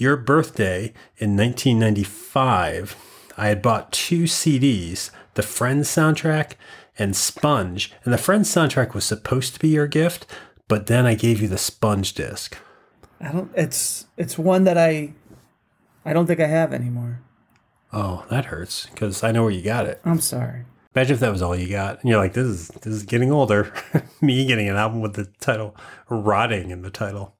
your birthday in 1995, I had bought two CDs, the Friends soundtrack and Sponge. And the Friends soundtrack was supposed to be your gift, but then I gave you the Sponge disc. I don't. It's it's one that I, I don't think I have anymore. Oh, that hurts because I know where you got it. I'm sorry. Imagine if that was all you got, and you're like, "This is this is getting older." Me getting an album with the title "Rotting" in the title,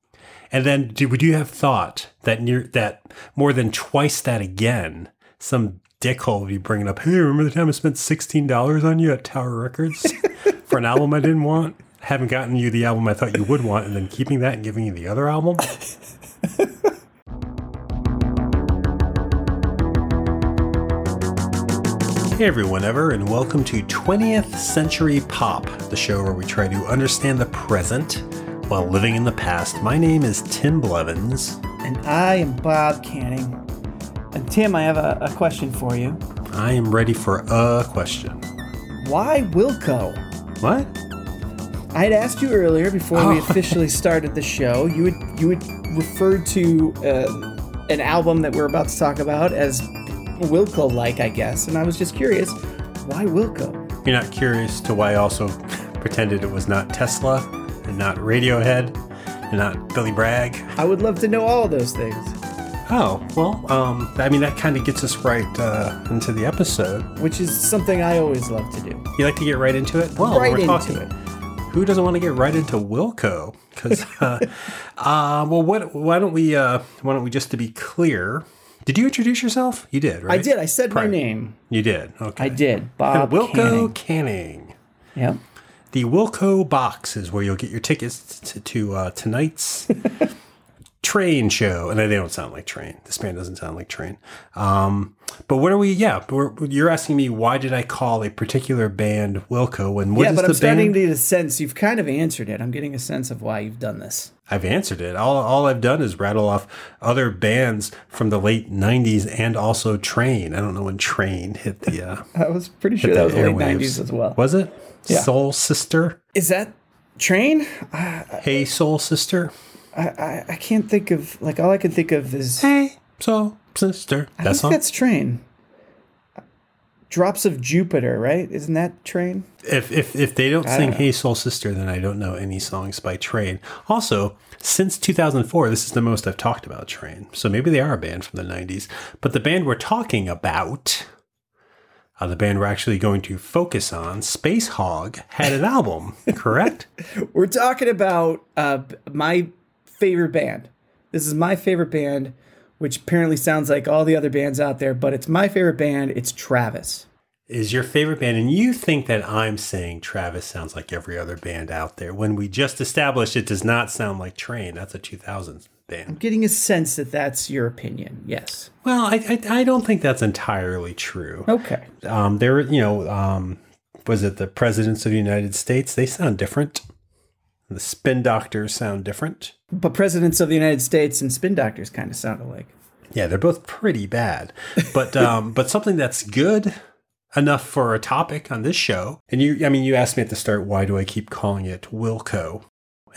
and then do, would you have thought that near that more than twice that again, some dickhole would be bringing up, "Hey, remember the time I spent sixteen dollars on you at Tower Records for an album I didn't want? Haven't gotten you the album I thought you would want, and then keeping that and giving you the other album." Hey everyone, ever, and welcome to 20th Century Pop, the show where we try to understand the present while living in the past. My name is Tim Blevins. And I am Bob Canning. And Tim, I have a, a question for you. I am ready for a question. Why Wilco? What? I had asked you earlier before we Oh. officially started the show. You would you would referred to uh, an album that we're about to talk about as Wilco like, I guess. And I was just curious, why Wilco? You're not curious to why I also pretended it was not Tesla and not Radiohead and not Billy Bragg? I would love to know all of those things. Oh, well, um, I mean, that kind of gets us right uh, into the episode. Which is something I always love to do. You like to get right into it? Well, Right we're into talking. it. Who doesn't want to get right into Wilco? Because, uh, uh, well, what? Why don't we? Uh, why don't we just to be clear? Did you introduce yourself? You did, right? I did. I said Prior. my name. You did. Okay. I did. Bob Wilco Canning. Canning. Yep. The Wilco box is where you'll get your tickets to, to uh, tonight's train show. And they don't sound like train. This band doesn't sound like train. Um, but what are we? Yeah, we're, you're asking me why did I call a particular band Wilco? And what yeah, is but the I'm starting band? to get a sense. You've kind of answered it. I'm getting a sense of why you've done this. I've answered it. All, all I've done is rattle off other bands from the late 90s and also Train. I don't know when Train hit the, uh, I was pretty sure that the was the late airwaves. 90s as well. Was it? Yeah. Soul Sister? Is that Train? Hey, Soul Sister? I, I, I can't think of, like, all I can think of is. Hey, Soul Sister. I That think song? that's Train. Drops of Jupiter, right? Isn't that Train? If, if, if they don't I sing don't. Hey Soul Sister, then I don't know any songs by Train. Also, since 2004, this is the most I've talked about Train. So maybe they are a band from the 90s. But the band we're talking about, uh, the band we're actually going to focus on, Spacehog, had an album, correct? We're talking about uh, my favorite band. This is my favorite band, which apparently sounds like all the other bands out there, but it's my favorite band. It's Travis. is your favorite band, and you think that I'm saying Travis sounds like every other band out there when we just established it does not sound like Train. That's a 2000s band. I'm getting a sense that that's your opinion. Yes. Well, I, I, I don't think that's entirely true. Okay. Um, there, you know, um, was it the presidents of the United States? They sound different. The spin doctors sound different. But presidents of the United States and spin doctors kind of sound alike. Yeah, they're both pretty bad, but um, but something that's good enough for a topic on this show. And you, I mean, you asked me at the start, why do I keep calling it Wilco?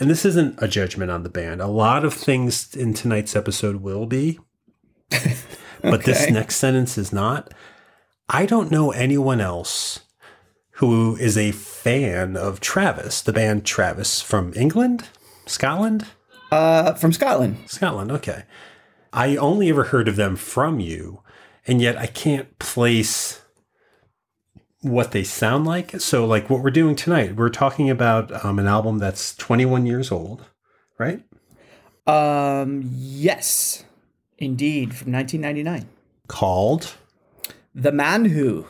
And this isn't a judgment on the band. A lot of things in tonight's episode will be, but this next sentence is not. I don't know anyone else who is a fan of Travis, the band Travis from England, Scotland. Uh, from Scotland. Scotland, okay. I only ever heard of them from you, and yet I can't place what they sound like. So, like what we're doing tonight, we're talking about um, an album that's 21 years old, right? Um, yes, indeed, from 1999. Called The Man Who.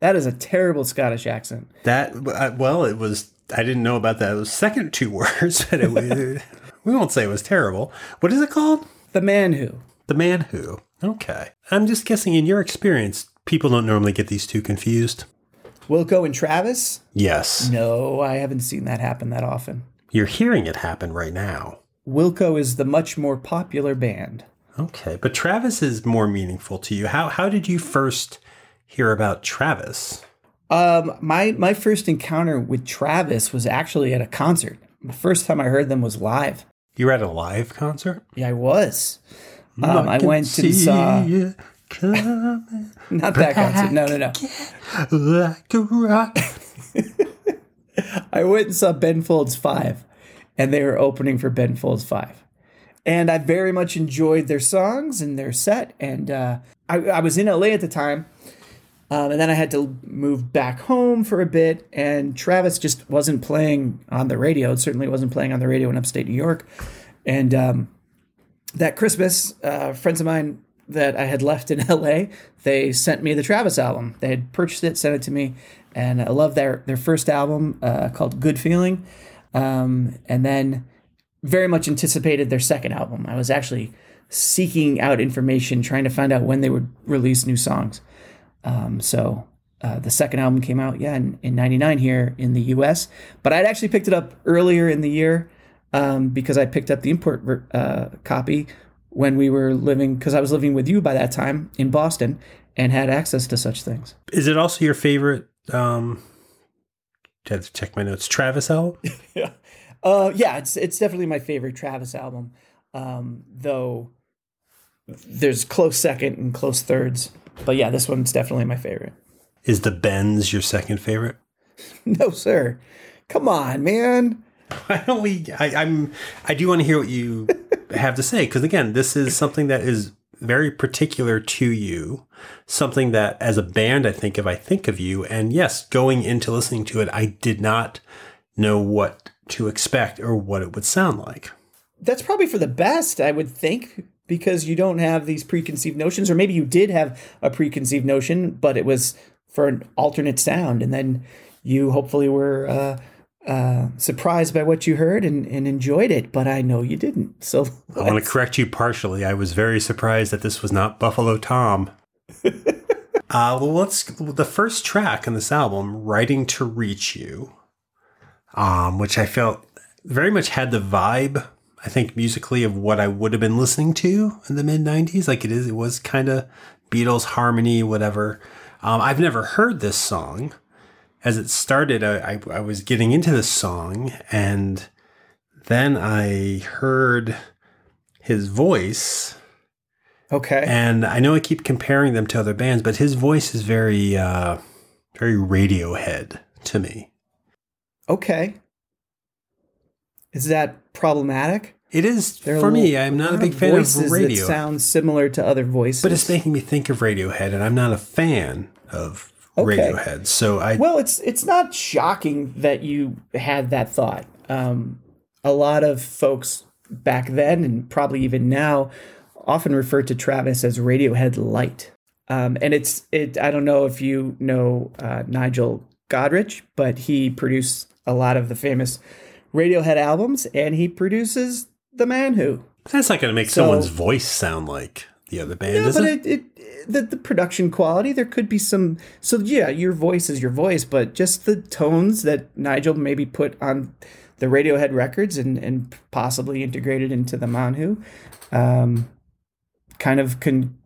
That is a terrible Scottish accent. that. uh, Well, it was. I didn't know about that. It was second two words, but it was. We won't say it was terrible. What is it called? The Man Who. The Man Who. Okay. I'm just guessing. In your experience, people don't normally get these two confused. Wilco and Travis? Yes. No, I haven't seen that happen that often. You're hearing it happen right now. Wilco is the much more popular band. Okay, but Travis is more meaningful to you. How how did you first hear about Travis? Um, my my first encounter with Travis was actually at a concert. The first time I heard them was live. You were at a live concert? Yeah, I was. Um, I, went and saw not that concert. No, no, no. Like a rock. I went and saw Ben Folds Five, and they were opening for Ben Folds Five, and I very much enjoyed their songs and their set. And uh, I, I was in LA at the time, um, and then I had to move back home for a bit, and Travis just wasn't playing on the radio. It certainly wasn't playing on the radio in upstate New York. And um, that Christmas, uh, friends of mine that I had left in LA, they sent me the Travis album. They had purchased it, sent it to me, and I love their their first album uh, called Good Feeling, um, and then very much anticipated their second album. I was actually seeking out information, trying to find out when they would release new songs. Um, so uh, the second album came out, yeah, in, in 99 here in the US. But I'd actually picked it up earlier in the year um, because I picked up the import ver- uh, copy when we were living, because I was living with you by that time in Boston and had access to such things. Is it also your favorite? Um, I have to check my notes. Travis album. yeah. Uh, yeah, it's it's definitely my favorite Travis album. Um, though there's close second and close thirds. But yeah, this one's definitely my favorite. Is the Benz your second favorite? No, sir. Come on, man. Why don't we? I, I'm. I do want to hear what you have to say because again, this is something that is very particular to you. Something that, as a band, I think if I think of you, and yes, going into listening to it, I did not know what to expect or what it would sound like. That's probably for the best, I would think, because you don't have these preconceived notions, or maybe you did have a preconceived notion, but it was for an alternate sound, and then you hopefully were uh, uh, surprised by what you heard and, and enjoyed it. But I know you didn't. So I want to correct you partially. I was very surprised that this was not Buffalo Tom. uh, well, let's the first track on this album, "Writing to Reach You," um, which I felt very much had the vibe. I think musically of what I would have been listening to in the mid '90s. Like it is, it was kind of Beatles harmony, whatever. Um, I've never heard this song. As it started, I, I, I was getting into this song, and then I heard his voice. okay, And I know I keep comparing them to other bands, but his voice is very, uh, very Radiohead to me. okay. Is that problematic? It is There for lo- me. I'm not a big fan of radio, That sound similar to other voices, but it's making me think of Radiohead, and I'm not a fan of Okay. Radiohead. So I Well, it's it's not shocking that you had that thought. Um, a lot of folks back then, and probably even now, often refer to Travis as Radiohead light. Um, and it's it. I don't know if you know uh, Nigel Godrich, but he produced a lot of the famous Radiohead albums, and he produces The Man Who. that's not going to make So- someone's voice sound like the other band, Yeah, is but it? it, it the, the production quality there could be some so yeah your voice is your voice but just the tones that nigel maybe put on the radiohead records and and possibly integrated into the Man Who um, kind of can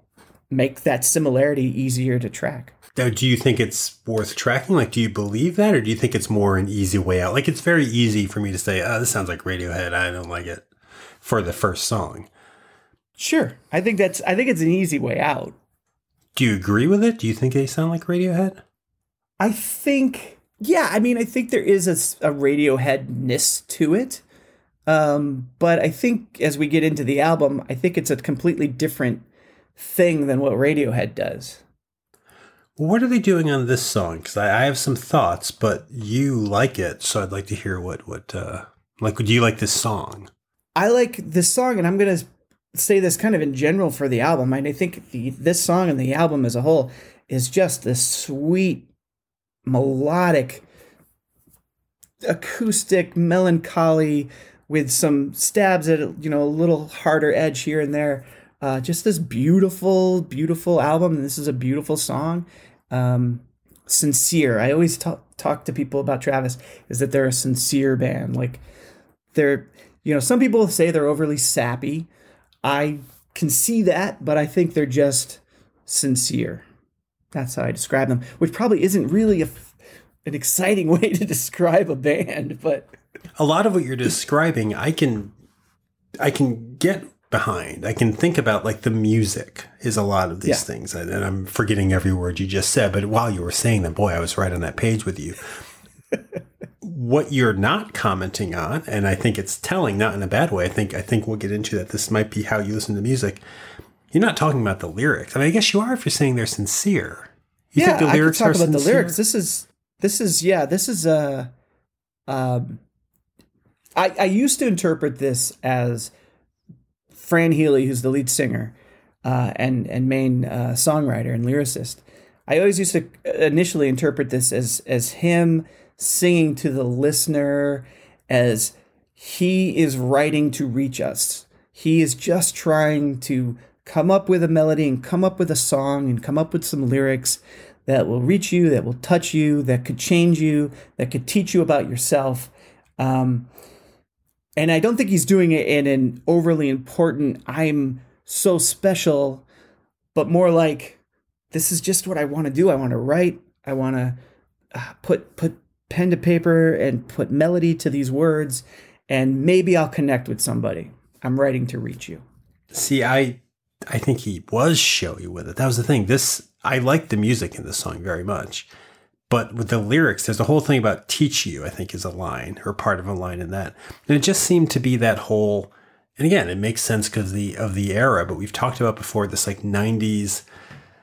make that similarity easier to track Now, do you think it's worth tracking? Like, do you believe that, or do you think it's more an easy way out? Like, it's very easy for me to say, "Oh, this sounds like Radiohead. I don't like it." For the first song, sure i think that's i think it's an easy way out do you agree with it? Do you think they sound like Radiohead? I think, yeah, I mean, I think there is a, Radiohead-ness to it. Um, but I think as we get into the album, I think it's a completely different thing than what Radiohead does. What are they doing on this song? Because I, I have some thoughts, but you like it, so I'd like to hear what what uh like. Do you like this song? I like this song, and I'm to say this kind of in general for the album. And I think the, this song and the album as a whole is just this sweet, melodic, acoustic, melancholy with some stabs at you know a little harder edge here and there. Uh, just this beautiful, beautiful album. And this is a beautiful song. Um, sincere. I always talk talk to people about Travis is that they're a sincere band. Like they're you know some people say they're overly sappy. I can see that, but I think they're just sincere. That's how I describe them, which probably isn't really a, an exciting way to describe a band, but A lot of what you're describing, I can I can get behind. I can think about like the music is a lot of these Yeah. things, and I'm forgetting every word you just said. But while you were saying them, boy, I was right on that page with you. what you're not commenting on, and I think it's telling, not in a bad way. I think I think we'll get into that. This might be how you listen to music. You're not talking about the lyrics. I mean, I guess you are if you're saying they're sincere. You yeah, think the lyrics I could are talk about the lyrics. This is this is yeah, this is a. Um, I I used to interpret this as Fran Healy, who's the lead singer, uh, and and main uh, songwriter and lyricist. I always used to initially interpret this as as him singing to the listener, as he is writing to reach us. He is just trying to come up with a melody and come up with a song and come up with some lyrics that will reach you, that will touch you, that could change you, that could teach you about yourself. Um, and I don't think he's doing it in an overly important, I'm so special, but more like, this is just what I want to do. I want to write. I want to uh, put put pen to paper and put melody to these words, and maybe I'll connect with somebody. I'm writing to reach you. See, I I think he was showy with it. That was the thing. This I like the music in this song very much. But with the lyrics, there's a whole thing about teach you, I think is a line or part of a line in that. And it just seemed to be that whole and again, it makes sense because the of the era, but we've talked about before this like 90s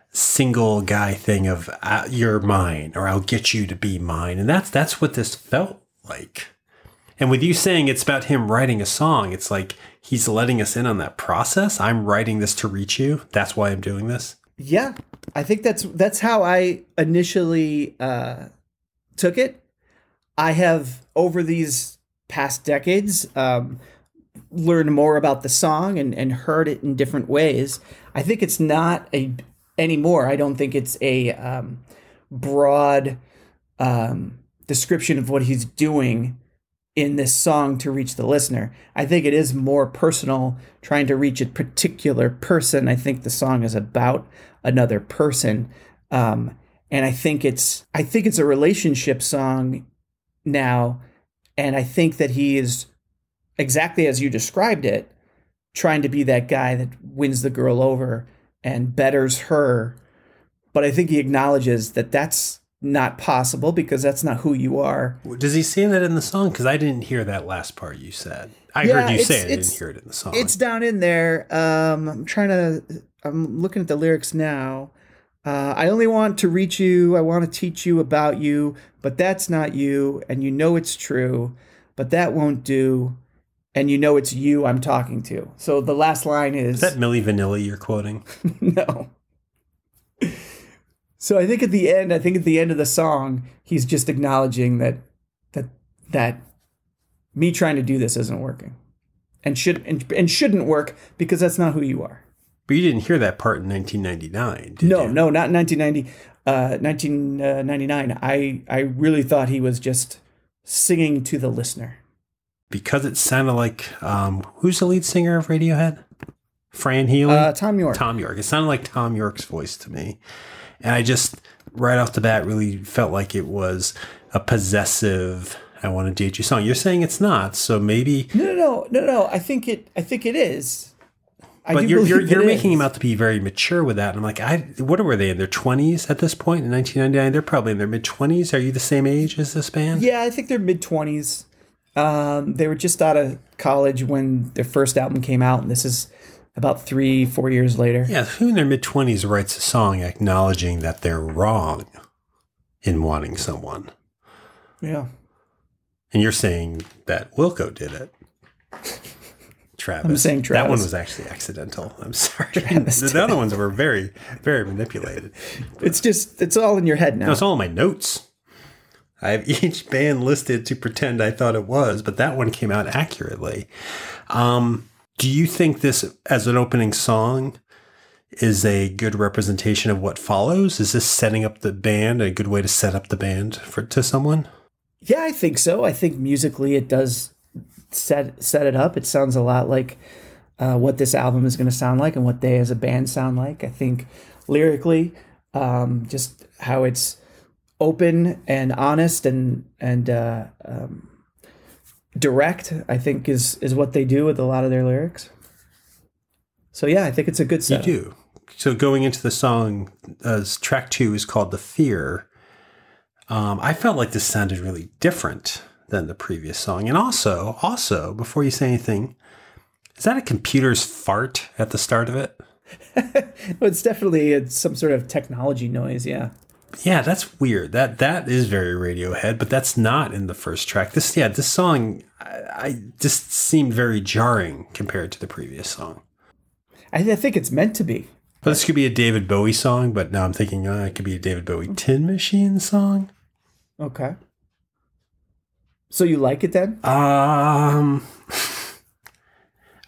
single guy thing of uh, you're mine or I'll get you to be mine. And that's that's what this felt like. And with you saying it's about him writing a song, it's like he's letting us in on that process. I'm writing this to reach you. That's why I'm doing this. Yeah, I think that's that's how I initially uh, took it. I have over these past decades um, learned more about the song and, and heard it in different ways. I think it's not a anymore. I don't think it's a um, broad um, description of what he's doing in this song to reach the listener. I think it is more personal, trying to reach a particular person. I think the song is about another person, um, and I think it's I think it's a relationship song now, and I think that he is exactly as you described it, trying to be that guy that wins the girl over and betters her. But I think he acknowledges that that's not possible because that's not who you are. Does he say that in the song? Because I didn't hear that last part you said. I Yeah, heard you say it. I didn't hear it in the song. It's down in there. Um, I'm trying to. I'm looking at the lyrics now. Uh, I only want to reach you. I want to teach you about you, but that's not you, and you know it's true, but that won't do, and you know it's you I'm talking to. So the last line is, Is that Milli Vanilli you're quoting? no. So I think at the end, I think at the end of the song, he's just acknowledging that that that me trying to do this isn't working, and should and, and shouldn't work because that's not who you are. But you didn't hear that part in 1999, did No, you? no, not 1990, uh, 1999. I I really thought he was just singing to the listener. Because it sounded like um, who's the lead singer of Radiohead? Fran Healy. Uh, Thom Yorke. Thom Yorke. It sounded like Thom Yorke's voice to me. And I just, right off the bat, really felt like it was a possessive, I want to date you song. You're saying it's not. So maybe, No, no, no, no, no. I think it. I think it is. I but you're, you're, you're making him out to be very mature with that. And I'm like, I, what were they in their 20s at this point in 1999? They're probably in their mid 20s. Are you the same age as this band? Yeah, I think they're mid twenties. Um, they were just out of college when their first album came out, and this is about three, four years later. Yeah, who in their mid 20s writes a song acknowledging that they're wrong in wanting someone? Yeah. And you're saying that Wilco did it. Travis. I'm saying That one was actually accidental. I'm sorry. Travis the, the other ones were very, very manipulated. It's just it's all in your head now. It's all in my notes. I have each band listed to pretend I thought it was, but that one came out accurately. Um, do you think this, as an opening song, is a good representation of what follows? Is this setting up the band a good way to set up the band for to someone? Yeah, I think so. I think musically it does set set it up. It sounds a lot like uh, what this album is going to sound like and what they as a band sound like. I think lyrically, um, just how it's open and honest and and uh, um, direct. I think is is what they do with a lot of their lyrics. So yeah, I think it's a good You setup. do. So going into the song, as track two is called "The Fear." Um, I felt like this sounded really different than the previous song, and also, also before you say anything, is that a computer's fart at the start of it? Well, it's definitely it's some sort of technology noise. Yeah. Yeah, that's weird. That that is very Radiohead, but that's not in the first track. This, yeah, this song, I, I just seemed very jarring compared to the previous song. I, I think it's meant to be. But this could be a David Bowie song, but now I'm thinking uh, it could be a David Bowie Tin Machine song. Okay. So you like it then? Um,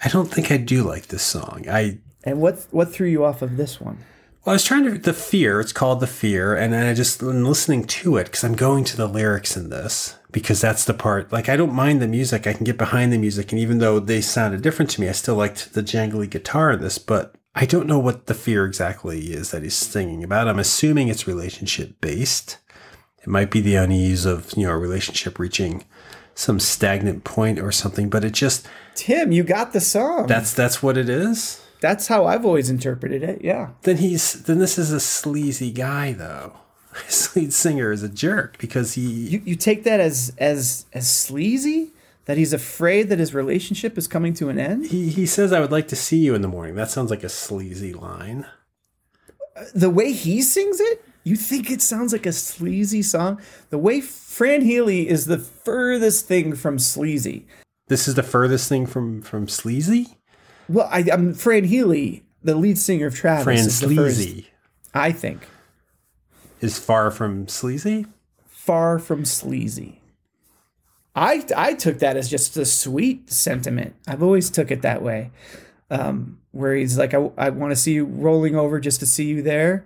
I don't think I do like this song. I And what what threw you off of this one? well, I was trying to the fear. It's called the fear, and then I just am listening to it because I'm going to the lyrics in this because that's the part. Like I don't mind the music. I can get behind the music, and even though they sounded different to me, I still liked the jangly guitar in this. But I don't know what the fear exactly is that he's singing about. I'm assuming it's relationship based. It might be the unease of you know a relationship reaching some stagnant point or something. But it just Tim, you got the song. that's that's what it is. That's how I've always interpreted it. Yeah. Then he's then this is a sleazy guy though. His lead singer is a jerk because he You you take that as as as sleazy that he's afraid that his relationship is coming to an end. he he says I would like to see you in the morning. That sounds like a sleazy line. The way he sings it, you think it sounds like a sleazy song. The way Fran Healy is the furthest thing from sleazy. This is the furthest thing from from sleazy. Well, I, I'm Fran Healy, the lead singer of Travis. Fran first- sleazy I think is far from sleazy. far from sleazy. I I took that as just a sweet sentiment. I've always took it that way, um, where he's like, I, I want to see you rolling over just to see you there,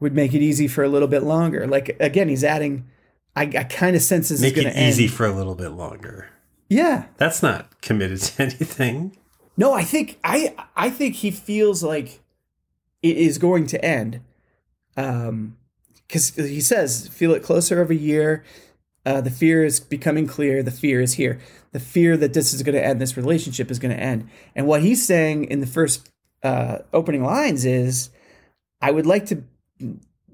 would make it easy for a little bit longer. Like again, he's adding. I, I kind of sense this Make is it going to end. easy for a little bit longer. Yeah. That's not committed to anything. No, I think I I think he feels like it is going to end. Um because he says, feel it closer every year. Uh, the fear is becoming clear. The fear is here. The fear that this is going to end, this relationship is going to end. And what he's saying in the first uh, opening lines is, I would like to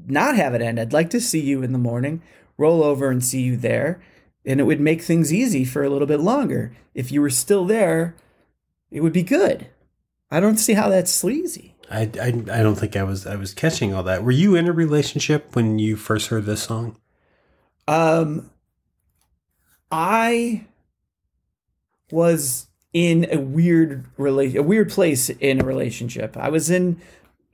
not have it end. I'd like to see you in the morning, roll over and see you there. And it would make things easy for a little bit longer. If you were still there, it would be good. I don't see how that's sleazy. I, I, I don't think I was I was catching all that. Were you in a relationship when you first heard this song? Um, I was in a weird rela- a weird place in a relationship. I was in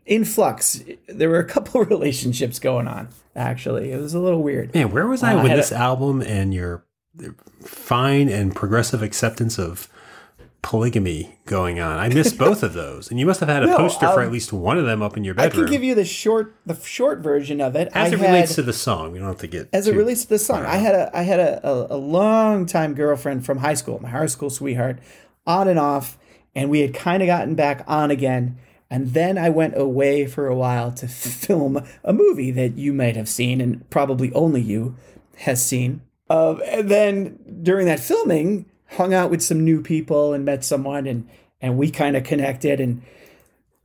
in flux. There were a couple relationships going on. Actually, it was a little weird. Man, where was I Uh, with had this a- album and your fine and progressive acceptance of polygamy going on? I missed both of those, and you must have had a No, poster for um, at least one of them up in your bedroom. I can give you the short the short version of it. as I it had- relates to the song, we don't have to get as it relates to the song, I had a I had a, a, a long time girlfriend from high school, my high school sweetheart, on and off, and we had kind of gotten back on again. And then I went away for a while to film a movie that you might have seen, and probably only you has seen. Uh, and then during that filming, hung out with some new people and met someone, and and we kind of connected. And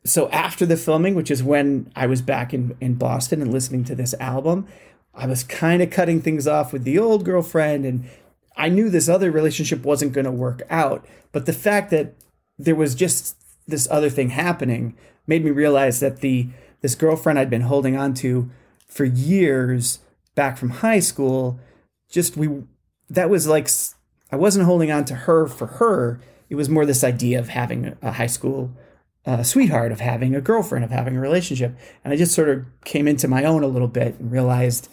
so after the filming, which is when I was back in, in Boston and listening to this album, I was kind of cutting things off with the old girlfriend and I knew this other relationship wasn't going to work out. But the fact that there was just this other thing happening made me realize that the this girlfriend I'd been holding on to for years back from high school, just we that was like I wasn't holding on to her for her. It was more this idea of having a high school uh, sweetheart, of having a girlfriend, of having a relationship. And I just sort of came into my own a little bit and realized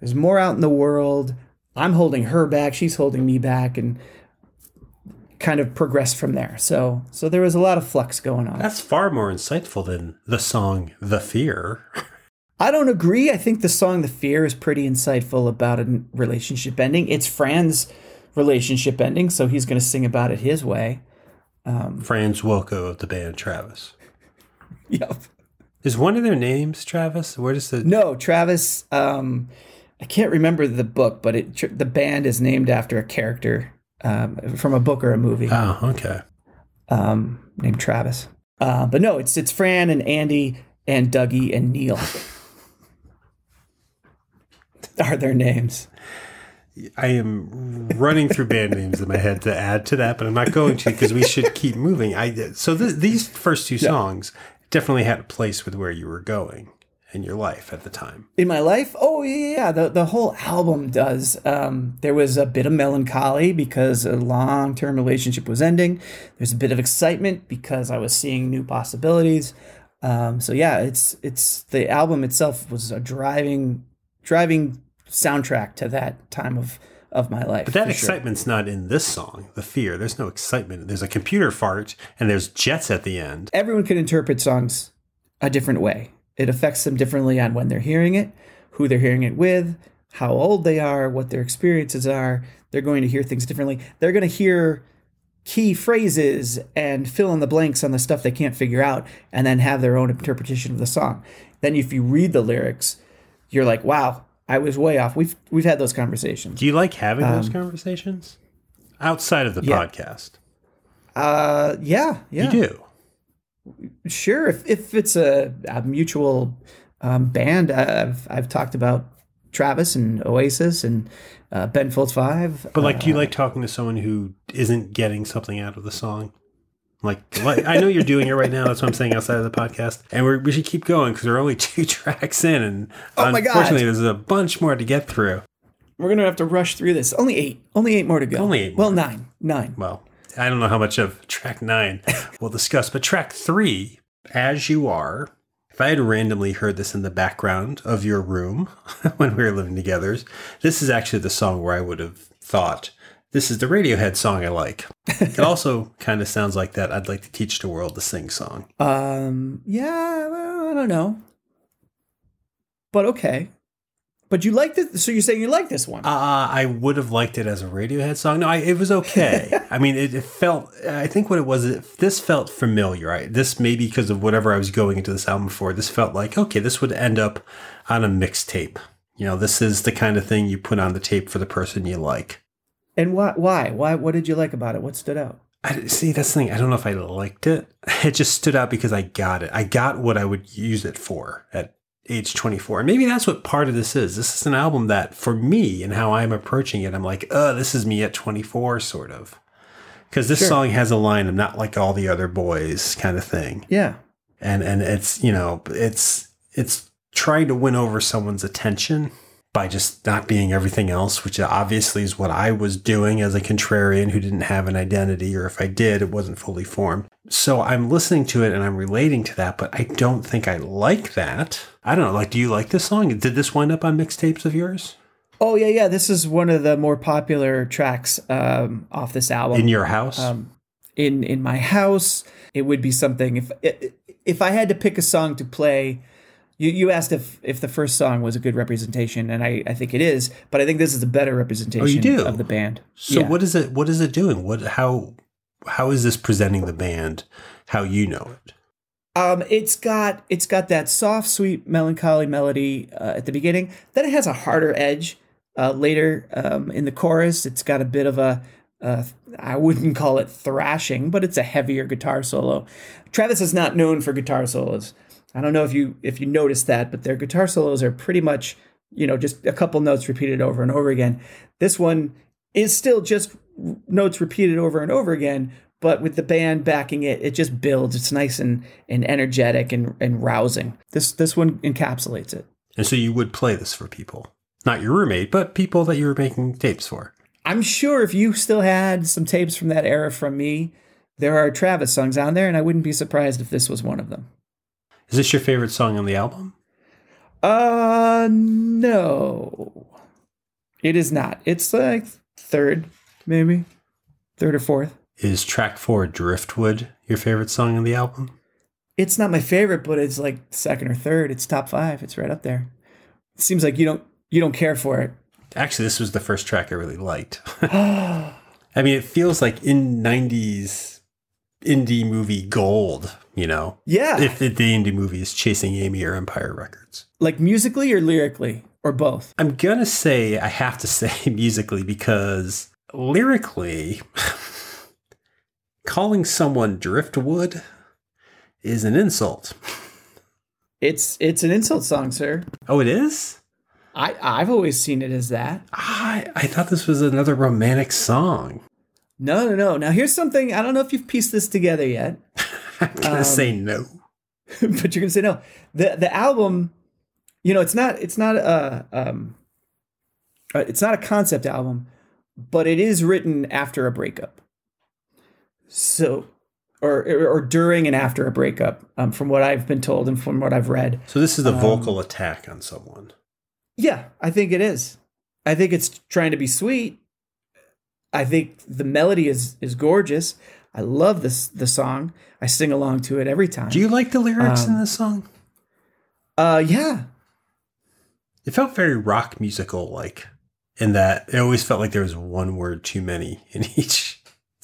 there's more out in the world. I'm holding her back, she's holding me back, and kind of progressed from there. So, so there was a lot of flux going on. That's far more insightful than the song "The Fear." I don't agree. I think the song "The Fear" is pretty insightful about a relationship ending. It's Fran's relationship ending, so he's going to sing about it his way. Franz Wilco of the band Travis. Yep. Is one of their names Travis? Where does the No, Travis. Um, I can't remember the book, but it the band is named after a character um, from a book or a movie Oh, okay. um, named Travis. Uh, but no, it's it's Fran and Andy and Dougie and Neil are their names. I am running through band names in my head to add to that, but I'm not going to because we should keep moving. I so th- these first two songs definitely had a place with where you were going in your life at the time. In my life, oh yeah. The the whole album does. Um, there was a bit of melancholy because a long term relationship was ending. There's a bit of excitement because I was seeing new possibilities. Um, so yeah, it's it's the album itself was a driving driving soundtrack to that time of of my life. But that for sure. excitement's not in this song, The Fear. There's no excitement. There's a computer fart and there's jets at the end. everyone can interpret songs a different way. It affects them differently on when they're hearing it, who they're hearing it with, how old they are, what their experiences are. They're going to hear things differently. They're going to hear key phrases and fill in the blanks on the stuff they can't figure out and then have their own interpretation of the song. Then if you read the lyrics, you're like, "Wow, I was way off." We've we've had those conversations. Do you like having those conversations outside of the Um, yeah. podcast? Uh yeah, yeah. You do. Sure, if, if it's a, a mutual um, band, I've I've talked about Travis and Oasis and uh, Ben Folds Five. But like, do you like talking to someone who isn't getting something out of the song? Like, like I know you're doing it right now. That's what I'm saying outside of the podcast, and we're, we should keep going because we're only two tracks in, and Oh my God. unfortunately, there's a bunch more to get through. We're gonna have to rush through this. Only eight. Only eight more to go. Only eight Well, nine. Nine. Well, I don't know how much of track nine we'll discuss, but track three, As You Are, if I had randomly heard this in the background of your room when we were living together, this is actually the song where I would have thought, this is the Radiohead song I like. It also kind of sounds like that I'd like to teach the world to sing song. Um. Yeah. Well, I don't know. But okay. But you like this? So you're saying you like this one? Uh, I would have liked it as a Radiohead song. No, I, it was okay. I mean, it, it felt. I think what it was, it, this felt familiar. Right? This maybe because of whatever I was going into this album for. This felt like okay, this would end up on a mixtape. You know, this is the kind of thing you put on the tape for the person you like. and why? Why? Why? What did you like about it? What stood out? I, see, that's the thing. I don't know if I liked it. It just stood out because I got it. I got what I would use it for at age 24. And maybe that's what part of this is. This is an album that, for me and how I'm approaching it, I'm like, oh, this is me at 24, sort of. Because this Sure. song has a line of not like all the other boys kind of thing. Yeah. And and it's, you know, it's it's trying to win over someone's attention by just not being everything else, which obviously is what I was doing as a contrarian who didn't have an identity, or if I did, it wasn't fully formed. So I'm listening to it and I'm relating to that, but I don't think I like that. I don't know. Like, do you like this song? Did this wind up on mixtapes of yours Oh yeah, yeah. This is one of the more popular tracks um, off this album. in your house? um, in in my house. It would be something if if I had to pick a song to play. You, you asked if, if the first song was a good representation, and I, I think it is, but I think this is a better representation Oh, you do? of the band. so yeah. what is it? What is it doing? What? How? How is this presenting the band? How you know it? Um, it's got it's got that soft, sweet, melancholy melody uh, at the beginning. Then it has a harder edge uh, later um, in the chorus. It's got a bit of a uh, I wouldn't call it thrashing, but it's a heavier guitar solo. Travis is not known for guitar solos. I don't know if you if you noticed that, but their guitar solos are pretty much you know just a couple notes repeated over and over again. This one is still just notes repeated over and over again, but with the band backing it, it just builds. It's nice and, and energetic and, and rousing. This this one encapsulates it. And so you would play this for people, not your roommate, but people that you were making tapes for. I'm sure if you still had some tapes from that era from me, there are Travis songs on there, and I wouldn't be surprised if this was one of them. Is this your favorite song on the album? Uh, no, it is not. It's like third, maybe third or fourth. Is track four Driftwood your favorite song on the album? It's not my favorite, but it's like second or third. It's top five. It's right up there. It seems like you don't you don't care for it. Actually, this was the first track I really liked. I mean, it feels like in 90s indie movie gold, you know? Yeah, If the the indie movie is chasing Amy or Empire Records. like musically or lyrically or both. I'm going to say, I have to say musically because lyrically, calling someone driftwood is an insult. It's it's an insult song, sir. Oh, it is? I I've always seen it as that. I I thought this was another romantic song. No, no, no. Now here's something. I don't know if you've pieced this together yet, I'm gonna say no. but you're gonna say no. the The album, you know, it's not it's not a um, uh, it's not a concept album, but it is written after a breakup. So, or or during and after a breakup, um, from what I've been told and from what I've read. So this is a vocal attack on someone. Yeah, I think it is. I think it's trying to be sweet. I think the melody is is gorgeous. I love this the song. I sing along to it every time. Do you like the lyrics in this song? uh yeah. It felt very rock musical like in that it always felt like there was one word too many in each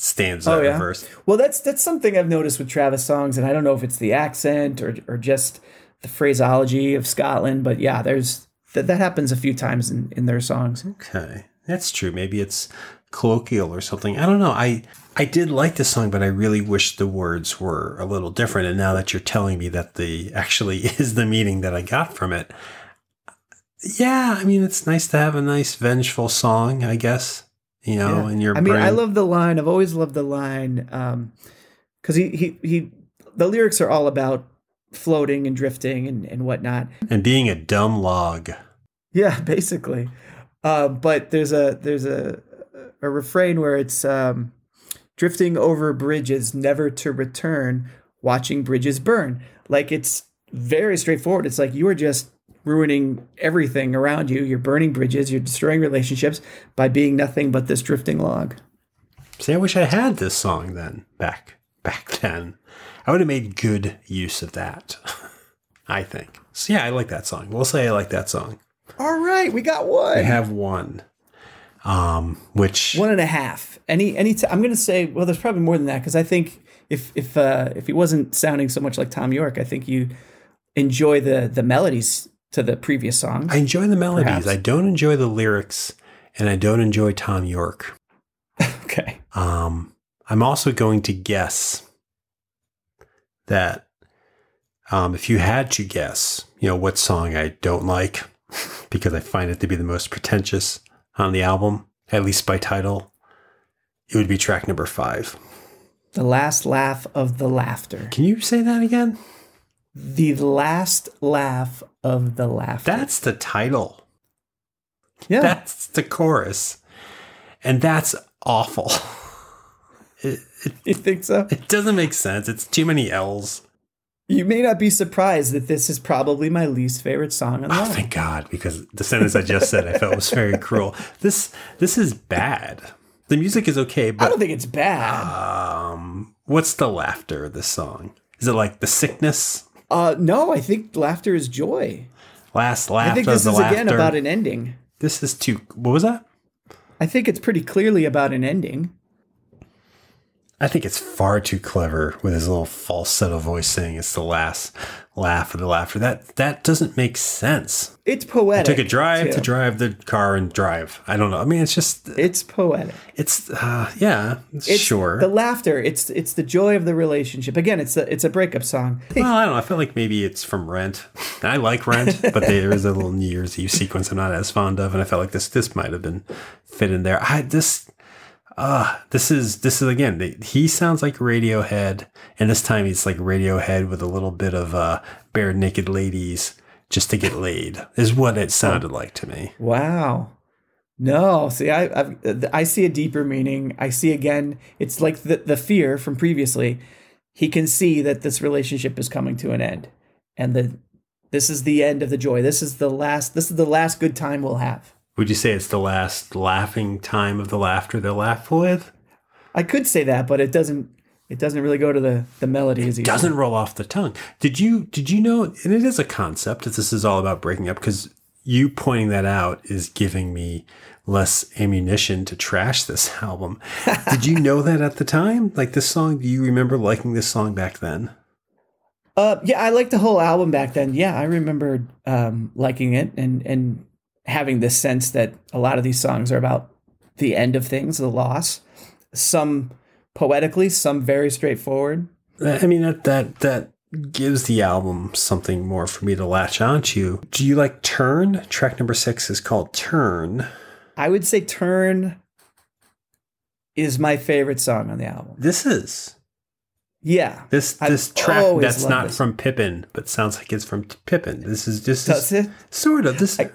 stanza Oh, yeah? verse. Well, that's that's something I've noticed with Travis songs, and I don't know if it's the accent or or just the phraseology of Scotland, but yeah, there's that that happens a few times in in their songs. Okay. That's true. Maybe it's colloquial or something. I don't know. I I did like the song, but I really wish the words were a little different. And now that you're telling me that the actually is the meaning that I got from it, yeah, I mean it's nice to have a nice vengeful song, I guess. You know, Yeah. in your I mean, brain. I love the line. I've always loved the line because he, he he the lyrics are all about floating and drifting and and whatnot. and being a dumb log. Yeah, basically. Uh, but there's a there's a a refrain where it's um, drifting over bridges, never to return, watching bridges burn. Like it's very straightforward. It's like you are just ruining everything around you. You're burning bridges. You're destroying relationships by being nothing but this drifting log. See, I wish I had this song then back back then. I would have made good use of that. I think. So yeah, I like that song. We'll say I like that song. All right, we got one. I have one, um, which one and a half. Any any t- I'm going to say well there's probably more than that because I think if if uh if he wasn't sounding so much like Thom Yorke, I think you enjoy the the melodies to the previous songs. I enjoy the melodies. Perhaps. I don't enjoy the lyrics, and I don't enjoy Thom Yorke. okay. Um, I'm also going to guess that um, if you had to guess, you know, what song I don't like, because I find it to be the most pretentious on the album, at least by title, it would be track number five. The last laugh of the laughter. Can you say that again? The last laugh of the laughter. That's the title. yeah. That's the chorus. And that's awful. It, it, you think so? it doesn't make sense. It's too many L's. You may not be surprised that this is probably my least favorite song on the Oh, thank God, because the sentence I just said I felt was very cruel. This this is bad. The music is okay, but I don't think it's bad. um, what's the laughter of this song? Is it like the sickness? Uh, no, I think laughter is joy. Last laugh. I think this is again about an ending. This is too. What was that? I think it's pretty clearly about an ending. I think it's far too clever with his little falsetto voice saying it's the last laugh of the laughter. That that doesn't make sense. It's poetic. I Took a drive too. to drive the car and drive. I don't know. I mean, it's just It's poetic. it's uh, yeah, it's sure. The laughter. It's it's the joy of the relationship. Again, it's a it's a breakup song. Well, I don't know. I feel like maybe it's from Rent. I like Rent, but there is a little New Year's Eve sequence I'm not as fond of, and I felt like this this might have been fit in there. I this uh this is this is again he sounds like Radiohead, and this time he's like Radiohead with a little bit of uh Barenaked Ladies just to get laid is what it sounded like to me. Wow. No, see, I I've, I see a deeper meaning. I see again. It's like the the fear from previously. He can see that this relationship is coming to an end, and the this is the end of the joy. This is the last. This is the last good time we'll have. Would you say it's the last laughing time of the laughter they'll laugh with? I could say that, but it doesn't. It doesn't really go to the the melody as easy. doesn't roll off the tongue. Did you did you know and it is a concept that this is all about breaking up because you pointing that out is giving me less ammunition to trash this album. did you know that at the time? Like this song, do you remember liking this song back then? Uh, yeah, I liked the whole album back then. Yeah, I remember um, liking it and and having this sense that a lot of these songs are about the end of things, the loss. Some poetically, some very straightforward. Uh, I mean that that that gives the album something more for me to latch onto. Do you like Turn? Track number six is called Turn. I would say Turn is my favorite song on the album. This is. Yeah. This I've this track that's not this. from Pippin, but sounds like it's from Pippin. This is just Does it? sort of this. I-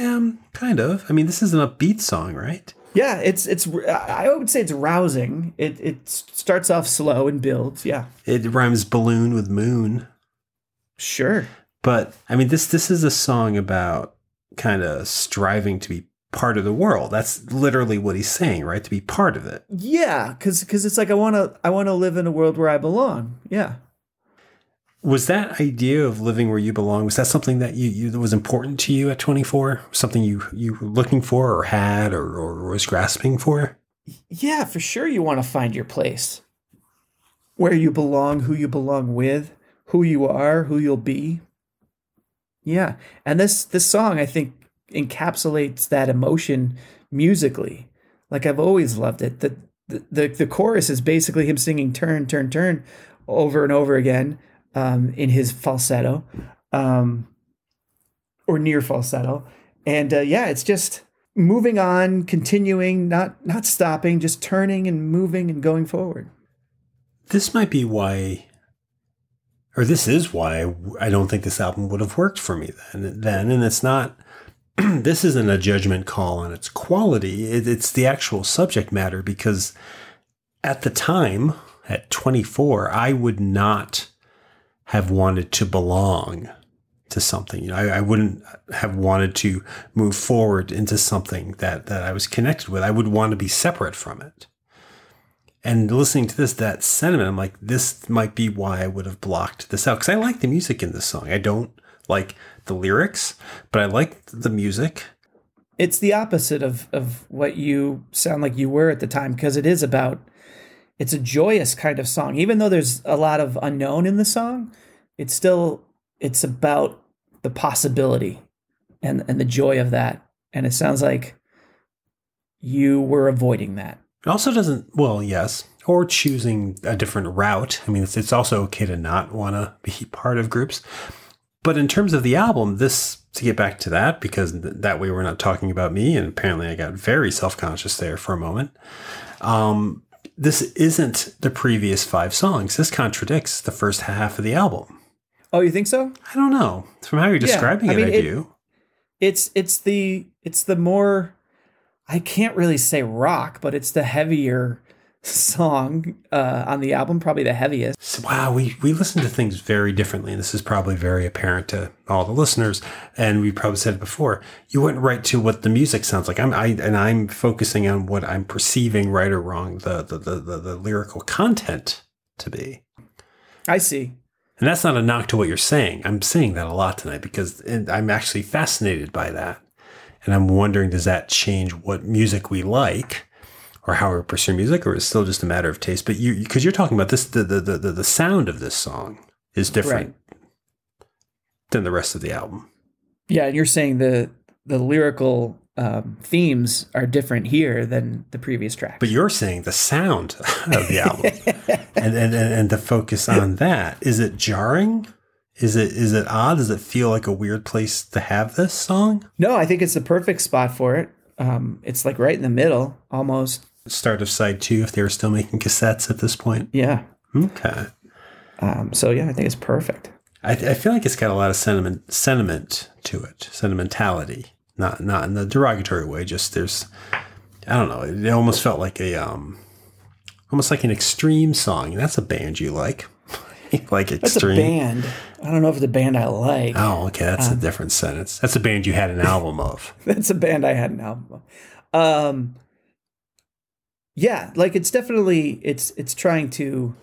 um, kind of. I mean, this is an upbeat song, right? Yeah, it's it's I would say it's rousing. It it starts off slow and builds. Yeah. It rhymes balloon with moon. Sure. But I mean, this this is a song about kind of striving to be part of the world. That's literally what he's saying, right? To be part of it. Yeah, cuz cuz it's like I want to I want to live in a world where I belong. Yeah. Was that idea of living where you belong? Was that something that you, you that was important to you at 24? Something you you were looking for, or had, or, or was grasping for? Yeah, for sure you want to find your place. Where you belong, who you belong with, who you are, who you'll be. Yeah. And this this song I think encapsulates that emotion musically. Like I've always loved it. The the the, the chorus is basically him singing turn turn turn over and over again um, in his falsetto um, or near falsetto. And uh, yeah, it's just moving on, continuing, not not stopping, just turning and moving and going forward. This might be why, or this is why I don't think this album would have worked for me then. Then, and it's not. this isn't a judgment call on its quality. It, it's the actual subject matter because at the time, at 24, I would not have wanted to belong to something. You know, I, I wouldn't have wanted to move forward into something that that I was connected with. I would want to be separate from it. And listening to this, that sentiment, I'm like, this might be why I would have blocked this out. Because I like the music in this song. I don't like the lyrics, but I like the music. It's the opposite of of what you sound like you were at the time because it is about it's a joyous kind of song. Even though there's a lot of unknown in the song, it's still it's about the possibility and and the joy of that. And it sounds like you were avoiding that. It also doesn't, well, yes, or choosing a different route. I mean, it's, it's also okay to not want to be part of groups. But in terms of the album, this, to get back to that, because th- that way we're not talking about me, and apparently I got very self conscious there for a moment. Um, this isn't the previous five songs. This contradicts the first half of the album. Oh, you think so? I don't know. From how you're describing I it, I it- do. It's it's the it's the more I can't really say rock, but it's the heavier song uh, on the album, probably the heaviest. So, wow, we, we listen to things very differently, and this is probably very apparent to all the listeners. And we probably said it before. You went right to what the music sounds like. I'm I and I'm focusing on what I'm perceiving, right or wrong, the the the, the, the lyrical content to be. I see. And that's not a knock to what you're saying. I'm saying that a lot tonight because I'm actually fascinated by that. And I'm wondering, does that change what music we like or how we pursue music, or it's still just a matter of taste? But you, because you're talking about this, the, the, the, the, sound of this song is different than the rest of the album. Yeah, and you're saying the the lyrical um, themes are different here than the previous track. But you're saying the sound of the album and, and, and, and the focus on that. Is it jarring? Is it is it odd? Does it feel like a weird place to have this song? no, I think it's the perfect spot for it. Um, it's like right in the middle, almost. Start of side two, if they were still making cassettes at this point. Yeah. Okay. Um, so yeah, I think it's perfect. I, I feel like it's got a lot of sentiment sentiment to it, sentimentality. Not not in the derogatory way. Just there's, I don't know. It almost felt like a um, almost like an extreme song. And that's a band you like, like extreme. a band. I don't know if it's a band I like. Oh, okay. That's a different sentence. That's a band you had an album of. That's a band I had an album of. Um, yeah, like it's definitely it's it's trying to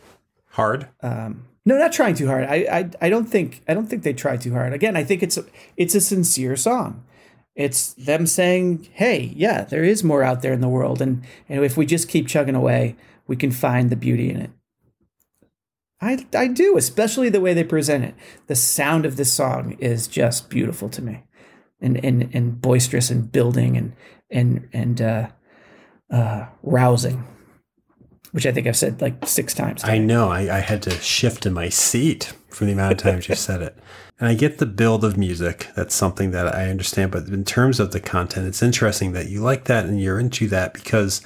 Hard. um, no, not trying too hard. I, I I don't think I don't think they try too hard. Again, I think it's a, it's a sincere song. It's them saying, "Hey, yeah, there is more out there in the world, and and if we just keep chugging away, we can find the beauty in it." I I do, especially the way they present it. The sound of this song is just beautiful to me, and and and boisterous and building and and and uh, uh, rousing, which I think I've said like six times. I know. I, I had to shift in my seat from the amount of times you said it. And I get the build of music. That's something that I understand. But in terms of the content, it's interesting that you like that and you're into that because,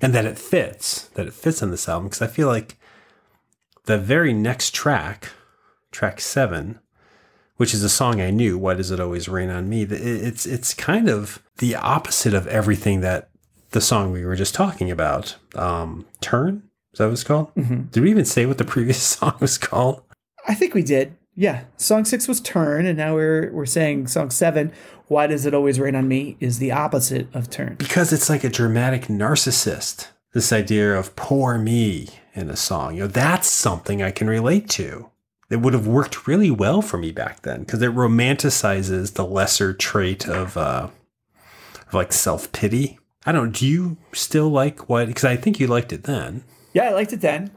and that it fits, that it fits on this album. Because I feel like the very next track, track seven, which is a song I knew, Why Does It Always Rain on Me? It's, it's kind of the opposite of everything that the song we were just talking about. Um, Turn? Is that what it's called? Mm-hmm. Did we even say what the previous song was called? I think we did. Yeah. Song six was Turn, and now we're we're saying song seven, Why Does It Always Rain on Me, is the opposite of Turn. Because it's like a dramatic narcissist. This idea of poor me in a song. You know, that's something I can relate to. It would have worked really well for me back then because it romanticizes the lesser trait of uh of like self pity. I don't. Do you still like what? Because I think you liked it then. Yeah, I liked it then.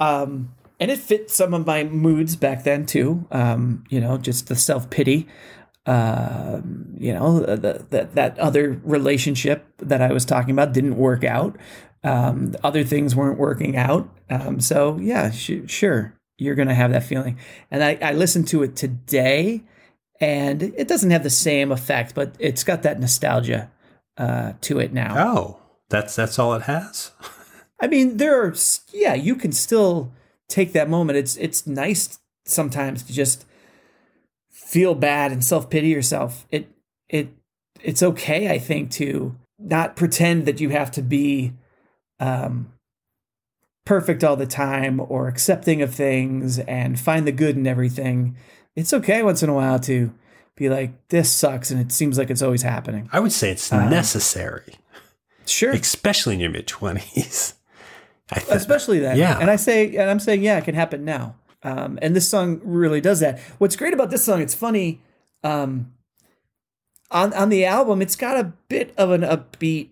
Um, and it fit some of my moods back then too. Um, you know, just the self pity. Uh, you know, the, that other relationship that I was talking about didn't work out. Um, other things weren't working out. Um, so yeah, sh- sure, you're gonna have that feeling. And I, I listened to it today, and it doesn't have the same effect, but it's got that nostalgia uh, to it now. Oh, that's that's all it has. I mean, there are yeah, you can still take that moment. It's it's nice sometimes to just feel bad and self pity yourself. It it it's okay, I think, to not pretend that you have to be um, perfect all the time or accepting of things and find the good in everything. It's okay once in a while to be like, this sucks, and it seems like it's always happening. I would say it's um, necessary. Sure. Especially in your mid 20s. Th- Especially then. Yeah. And I say, and I'm saying, yeah, it can happen now. Um, and this song really does that. What's great about this song, it's funny. Um, on on the album, it's got a bit of an upbeat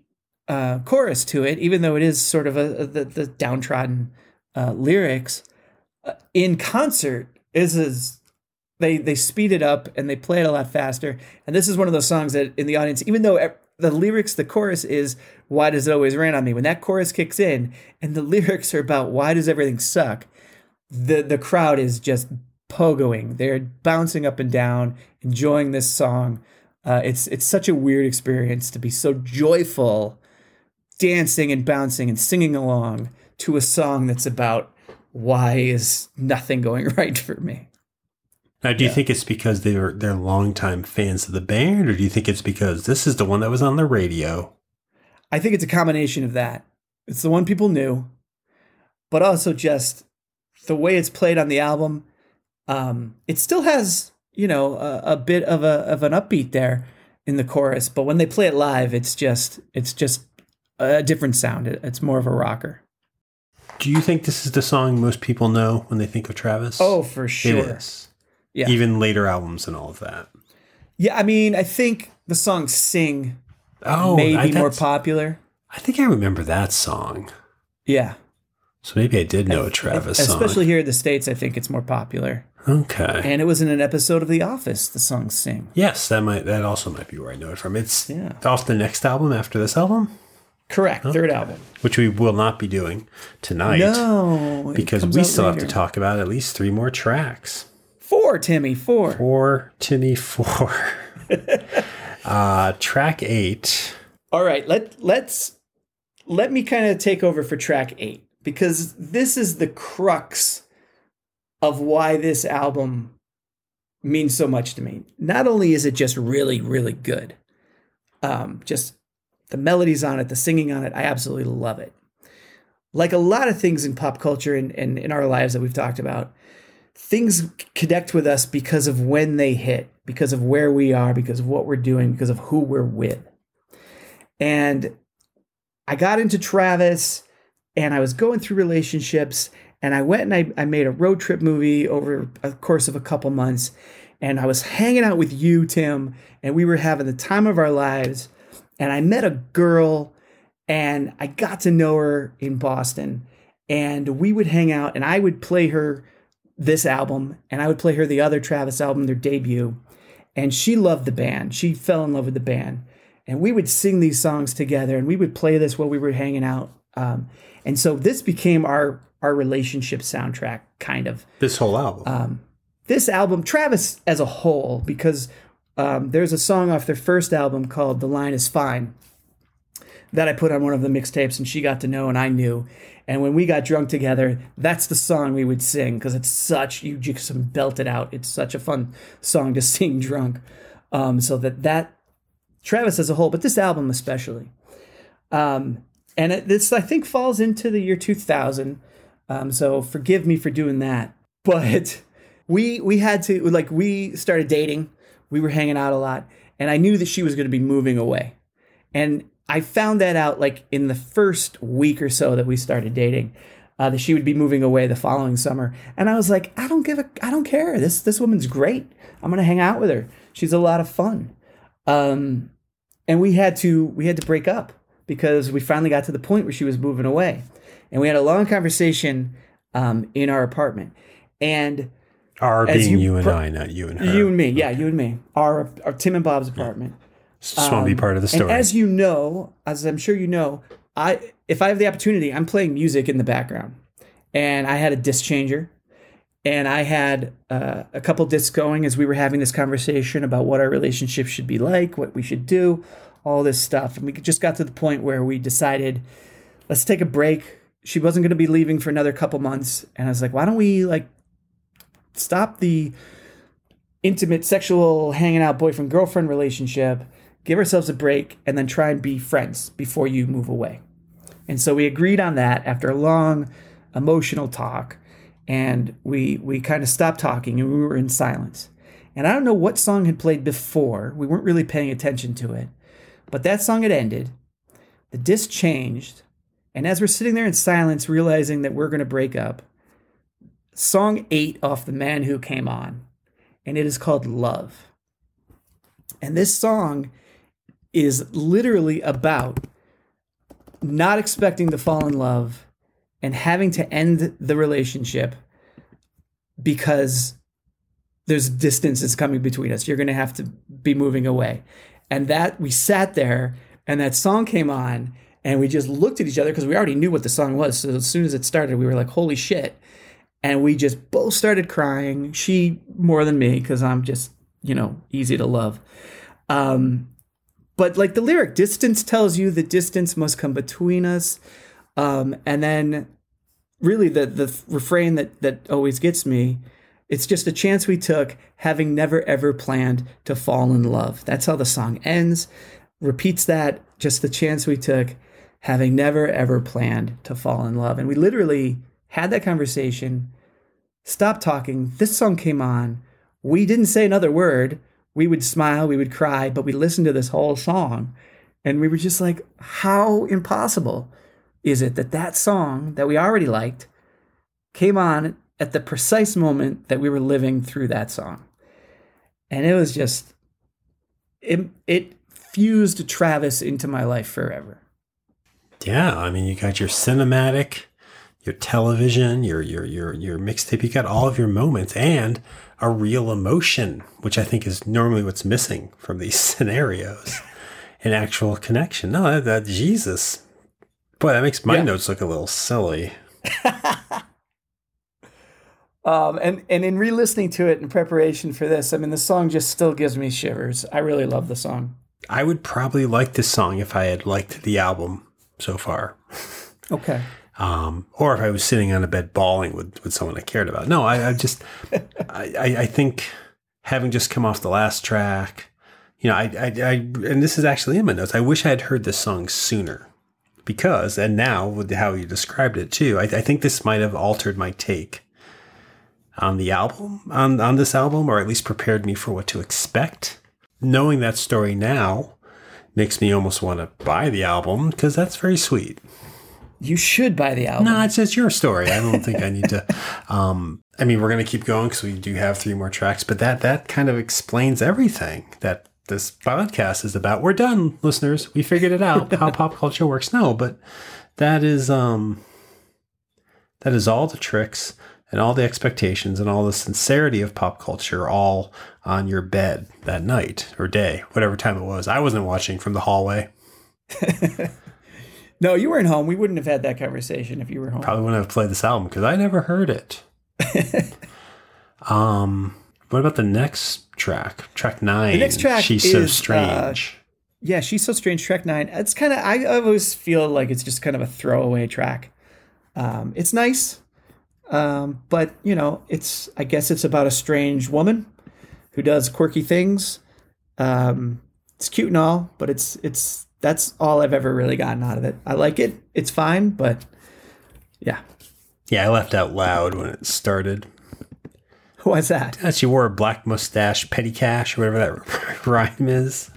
uh, chorus to it, even though it is sort of a, a the, the downtrodden uh, lyrics. Uh, in concert, is is they they speed it up and they play it a lot faster. And this is one of those songs that in the audience, even though the lyrics, the chorus is "Why does it always rain on me?" When that chorus kicks in, and the lyrics are about "Why does everything suck?" the the crowd is just pogoing. They're bouncing up and down, enjoying this song. Uh, it's it's such a weird experience to be so joyful, dancing and bouncing and singing along to a song that's about why is nothing going right for me. Now, do you yeah. think it's because they're they're longtime fans of the band, or do you think it's because this is the one that was on the radio? I think it's a combination of that. It's the one people knew, but also just the way it's played on the album. Um, it still has you know a, a bit of a of an upbeat there in the chorus, but when they play it live, it's just it's just a different sound. It, it's more of a rocker. Do you think this is the song most people know when they think of Travis? Oh, for sure. It is. Yeah. Even later albums and all of that. Yeah, I mean, I think the song "Sing" oh, may be more popular. I think I remember that song. Yeah. So maybe I did know a Travis Especially song. Especially here in the States, I think it's more popular. Okay. And it was in an episode of The Office, the song Sing. Yes, that might that also might be where I know it from. It's yeah. off the next album after this album? Correct, okay. third album. Which we will not be doing tonight. No. Because we still later. have to talk about at least three more tracks. Four, Timmy, four. Four, Timmy, four. uh, track eight. All right, let let's let me kind of take over for track eight because this is the crux of why this album means so much to me. Not only is it just really, really good, um, just the melodies on it, the singing on it, I absolutely love it. Like a lot of things in pop culture and, and in our lives that we've talked about, things connect with us because of when they hit, because of where we are, because of what we're doing, because of who we're with. And I got into Travis and I was going through relationships and I went and I, I made a road trip movie over a course of a couple months. And I was hanging out with you, Tim, and we were having the time of our lives. And I met a girl and I got to know her in Boston. And we would hang out and I would play her this album and I would play her the other Travis album, their debut. And she loved the band. She fell in love with the band. And we would sing these songs together and we would play this while we were hanging out. Um, and so this became our our relationship soundtrack, kind of. This whole album. Um, this album, Travis as a whole, because um, there's a song off their first album called "The Line Is Fine" that I put on one of the mixtapes, and she got to know, and I knew. And when we got drunk together, that's the song we would sing because it's such you just belt it out. It's such a fun song to sing drunk. Um, so that that Travis as a whole, but this album especially. Um, and it, this I think falls into the year 2000. Um, so forgive me for doing that, but we we had to like we started dating. We were hanging out a lot, and I knew that she was going to be moving away, and I found that out like in the first week or so that we started dating. Uh, that she would be moving away the following summer, and I was like, I don't give a, I don't care. This this woman's great. I'm gonna hang out with her. She's a lot of fun. Um, and we had to we had to break up because we finally got to the point where she was moving away, and we had a long conversation um, in our apartment. And Our being you you, and pro- I, not you and her. you and me, yeah, you and me, our, our Tim and Bob's apartment. To be part of the And story. as you know, as I'm sure you know, I if I have the opportunity, I'm playing music in the background, and I had a disc changer, and I had uh, a couple discs going as we were having this conversation about what our relationship should be like, what we should do, all this stuff, and we just got to the point where we decided, let's take a break. She wasn't going to be leaving for another couple months, and I was like, why don't we like stop the intimate sexual hanging out boyfriend girlfriend relationship give ourselves a break and then try and be friends before you move away and so we agreed on that after a long emotional talk and we we kind of stopped talking and we were in silence and i don't know what song had played before we weren't really paying attention to it but that song had ended the disc changed and as we're sitting there in silence realizing that we're going to break up song 8 off the man who came on and it is called Love. And this song is literally about not expecting to fall in love and having to end the relationship because there's distance that's coming between us. You're going to have to be moving away. And that we sat there and that song came on and we just looked at each other because we already knew what the song was. So as soon as it started, we were like, holy shit and we just both started crying. She more than me because I'm just you know easy to love. Um, but like the lyric, distance tells you the distance must come between us, um, and then really the the refrain that that always gets me. It's just a chance we took, having never ever planned to fall in love. That's how the song ends. Repeats that, just the chance we took, having never ever planned to fall in love. And we literally had that conversation, stopped talking. This song came on. We didn't say another word. We would smile, we would cry, but we listened to this whole song and we were just like, how impossible is it that that song that we already liked came on at the precise moment that we were living through that song? And it was just, it, it fused Travis into my life forever. Yeah, I mean, you got your cinematic, your television, your your your your mixtape. You got all of your moments and a real emotion, which I think is normally what's missing from these scenarios. An actual connection. No, that, that Jesus, boy, that makes my Yeah. notes look a little silly. Um, and and in re-listening to it in preparation for this, I mean, the song just still gives me shivers. I really love the song. I would probably like this song if I had liked the album so far. Okay. Um, or if I was sitting on a bed bawling with, with someone I cared about. No, I, I just, I, I, think having just come off the last track, you know, I, I, I, and this is actually in my notes. I wish I had heard this song sooner because, and now with how you described it too, I, I think this might have altered my take on the album, on, on this album, or at least prepared me for what to expect. Knowing that story now makes me almost want to buy the album because that's very sweet. You should buy the album. No, it's just your story. I don't think I need to. Um, I mean, we're going to keep going because we do have three more tracks, but that that kind of explains everything that this podcast is about. We're done, listeners. We figured it out how pop culture works. No, but that is um, that is all the tricks and all the expectations and all the sincerity of pop culture all on your bed that night or day, whatever time it was. I wasn't watching from the hallway. No, you weren't home. We wouldn't have had that conversation if you were home. Probably wouldn't have played this album because I never heard it. Um, what about the next track? Track nine. The next track She's so is, uh, strange. Yeah, she's so strange. Track nine. It's kind of. I always feel like it's just kind of a throwaway track. Um, it's nice, um, but you know, it's. I guess it's about a strange woman who does quirky things. Um, it's cute and all, but it's it's that's all I've ever really gotten out of it. I like it. It's fine, but yeah. yeah, I laughed out loud when it started. What's that? That she wore a black mustache, petty cash, or whatever that rhyme is.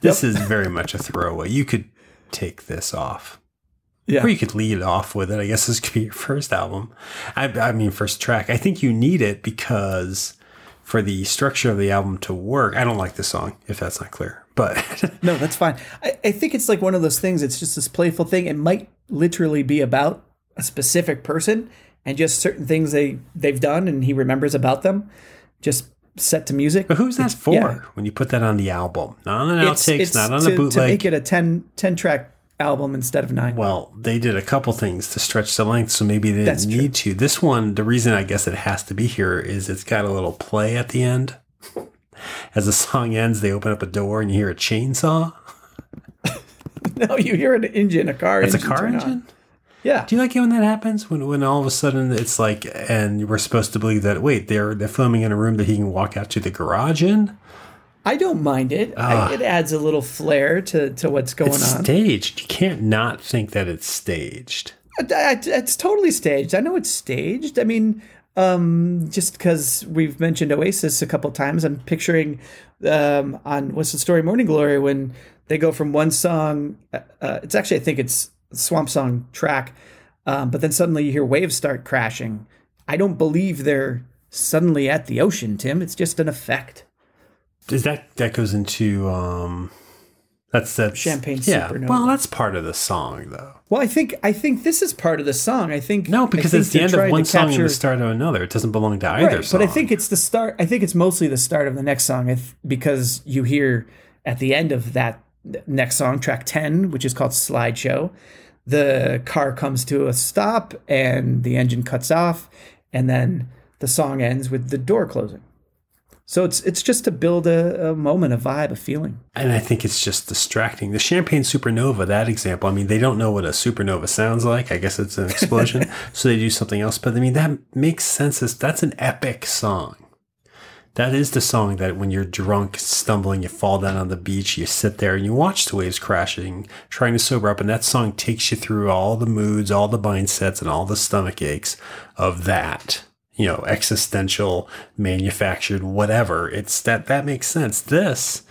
This is very much a throwaway. You could take this off. Yeah. Or you could lead it off with it. I guess this could be your first album. I, I mean, first track. I think you need it because for the structure of the album to work, I don't like the song, if that's not clear. But No, that's fine. I, I think it's like one of those things. It's just this playful thing. It might literally be about a specific person and just certain things they they've done, and he remembers about them, just set to music. but who's that for yeah. when you put that on the album? Not on an It's, outtakes, it's not on to, a to make it a 10, 10 track album instead of nine. Well, they did a couple things to stretch the length, so maybe they didn't need to. This one, the reason I guess it has to be here is it's got a little play at the end. As the song ends, they open up a door and you hear a chainsaw. no, you hear an engine, a car It's a car on. engine. Yeah. Do you like it when that happens? When when all of a sudden it's like, and we're supposed to believe that wait, they're they're filming in a room that he can walk out to the garage in. I don't mind it. I, it adds a little flair to, to what's going Ah. It's on. staged. You can't not think that it's staged. I- It's totally staged. I know it's staged. I mean, um, just because we've mentioned Oasis a couple times, I'm picturing um, on What's the Story Morning Glory when they go from one song. Uh, uh, it's actually, I think it's Swamp Song track, um, but then suddenly you hear waves start crashing. I don't believe they're suddenly at the ocean, Tim. It's just an effect. Is that that goes into um that's that Champagne yeah. Supernova. Well, that's part of the song though. Well, I think I think this is part of the song. I think No, because it's the end of one song and the start of another. It doesn't belong to either right, song. But I think it's the start. I think it's mostly the start of the next song, if, because you hear at the end of that next song, track ten, which is called "Slideshow," the car comes to a stop and the engine cuts off, and then the song ends with the door closing. So it's it's just to build a, a moment, a vibe, a feeling. and I think it's just distracting. The Champagne Supernova, that example. I mean, they don't know what a supernova sounds like. I guess it's an explosion, so they do something else. But I mean, that makes sense. As, that's an epic song. That is the song that when you're drunk, stumbling, you fall down on the beach, you sit there and you watch the waves crashing, trying to sober up. And that song takes you through all the moods, all the mindsets, and all the stomach aches of that. You know, existential, manufactured, whatever. It's that that makes sense. This,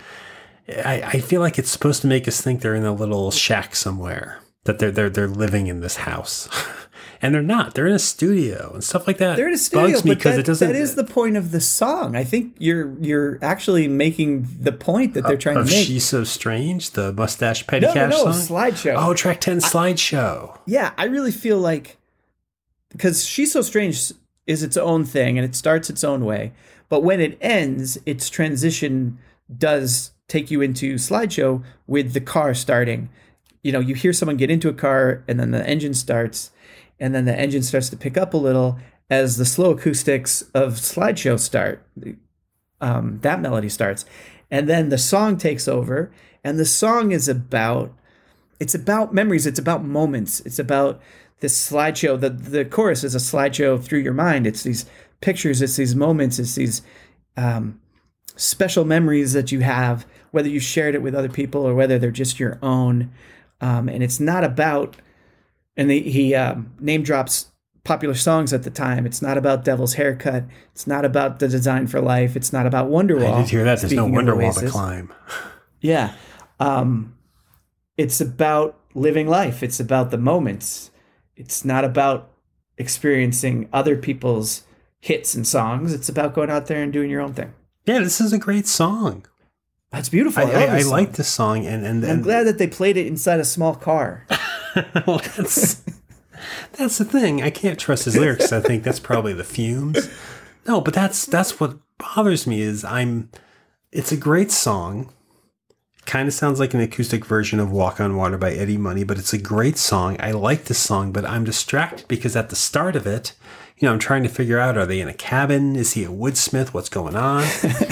I, I feel like it's supposed to make us think they're in a little shack somewhere. That they're they're they're living in this house. And they're not. They're in a studio and stuff like that. They're in a studio, bugs me because that, it doesn't. that is the point of the song. I think you're you're actually making the point that they're trying to make. She's So Strange, the Mustache Petty no, no, no, song. slideshow. Oh, track 10 slideshow. yeah, I really feel like because she's so strange is its own thing and it starts its own way, but when it ends, its transition does take you into slideshow with the car starting. You know, you hear someone get into a car and then the engine starts, and then the engine starts to pick up a little as the slow acoustics of slideshow start. Um, that melody starts, and then the song takes over, and the song is about it's about memories it's about moments it's about this slideshow the the chorus is a slideshow through your mind it's these pictures it's these moments it's these um, special memories that you have whether you shared it with other people or whether they're just your own um, and it's not about and he, he um, name drops popular songs at the time it's not about devil's haircut it's not about the design for life it's not about wonderwall I did hear that. There's no speaking of wonder wall to climb. Yeah. Um, it's about living life. It's about the moments. It's not about experiencing other people's hits and songs. It's about going out there and doing your own thing. Yeah, this is a great song. That's beautiful. I, I, I, I like this song, and and, I'm glad that they played it inside a small car. well, that's that's the thing. I can't trust his lyrics. I think that's probably the fumes. No, but that's that's what bothers me is I'm. It's a great song. Kind of sounds like an acoustic version of Walk on Water by Eddie Money, but it's a great song. I like this song, but I'm distracted because at the start of it, you know, I'm trying to figure out are they in a cabin? Is he a woodsmith? What's going on?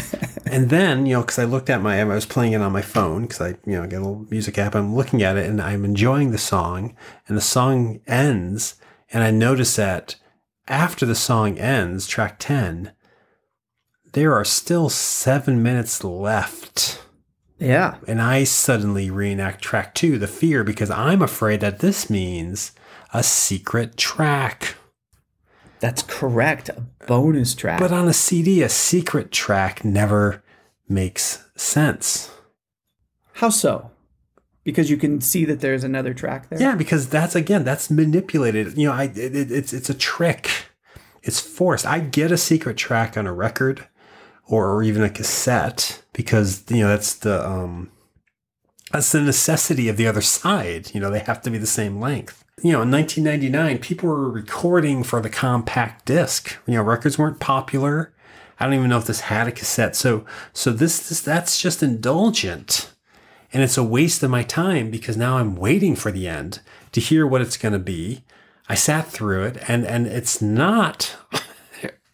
and then, you know, because I looked at my, I was playing it on my phone because I, you know, get a little music app. I'm looking at it and I'm enjoying the song, and the song ends, and I notice that after the song ends, track 10, there are still seven minutes left. Yeah. And I suddenly reenact track two, The Fear, because I'm afraid that this means a secret track. That's correct. A bonus track. But on a CD, a secret track never makes sense. How so? Because you can see that there's another track there. Yeah, because that's again, that's manipulated. You know, I it, it, it's it's a trick. It's forced. I get a secret track on a record or, or even a cassette because you know that's the um that's the necessity of the other side. You know, they have to be the same length. You know, in 1999, people were recording for the compact disc. You know, records weren't popular. I don't even know if this had a cassette. So, so this, this that's just indulgent, and it's a waste of my time because now I'm waiting for the end to hear what it's going to be. I sat through it, and and it's not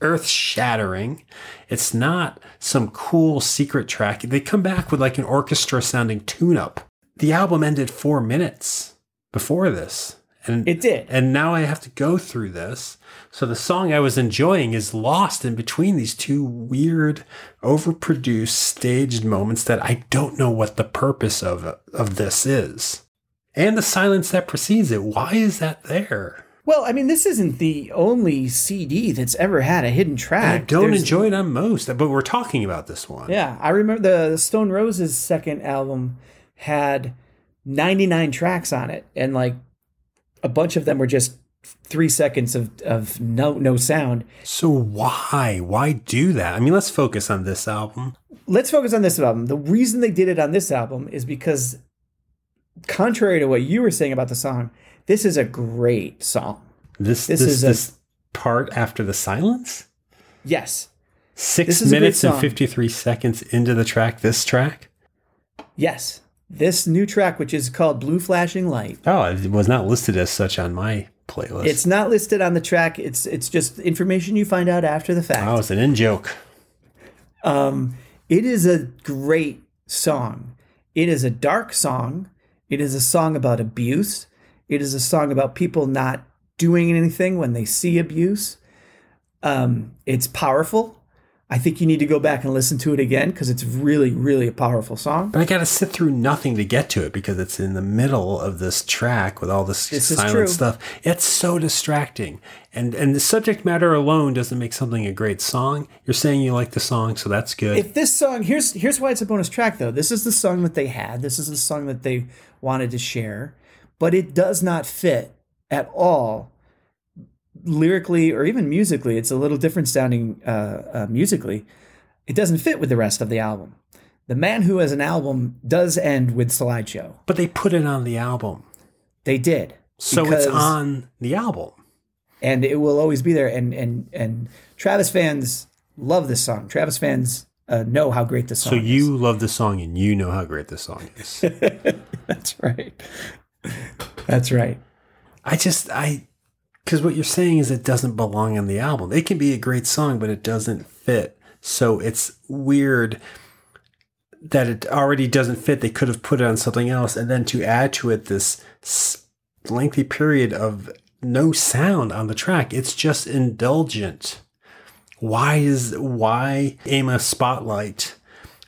earth shattering. It's not some cool secret track. They come back with like an orchestra sounding tune up. The album ended four minutes before this. And It did. And now I have to go through this. So the song I was enjoying is lost in between these two weird, overproduced, staged moments that I don't know what the purpose of, of this is. And the silence that precedes it. Why is that there? Well, I mean, this isn't the only CD that's ever had a hidden track. I don't There's- enjoy it on most, but we're talking about this one. Yeah, I remember the Stone Roses' second album had 99 tracks on it, and like a bunch of them were just three seconds of, of no no sound. So why? Why do that? I mean, let's focus on this album. Let's focus on this album. The reason they did it on this album is because, contrary to what you were saying about the song, this is a great song. This This this is this, a- part after the silence. Yes, Six This is a great minutes and fifty three seconds into the track. This track. yes. This new track, which is called Blue Flashing Light, Oh, it was not listed as such on my playlist. it's not listed on the track. It's it's just information you find out after the fact. oh, it's an in joke. Um, it is a great song. It is a dark song. It is a song about abuse. It is a song about people not doing anything when they see abuse. Um, it's powerful. I think you need to go back and listen to it again because it's really, really a powerful song. But I got to sit through nothing to get to it because it's in the middle of this track with all this, This silent stuff. It's so distracting, and and the subject matter alone doesn't make something a great song. You're saying you like the song, so that's good. If this song here's here's why it's a bonus track though. This is the song that they had. This is the song that they wanted to share, but it does not fit at all lyrically or even musically. It's a little different sounding uh, uh, musically. It doesn't fit with the rest of the album. The Man Who Has an Album does end with slideshow. but they put it on the album, They did. so it's on the album. and it will always be there. And and and Travis fans love this song. Travis fans uh, know how great this song So is. So you love the song, and you know how great this song is. That's right. That's right. I just I because what you're saying is it doesn't belong on the album. It can be a great song, but it doesn't fit. So it's weird that it already doesn't fit. They could have put it on something else, and then to add to it this lengthy period of no sound on the track. It's just indulgent. Why is why aim a spotlight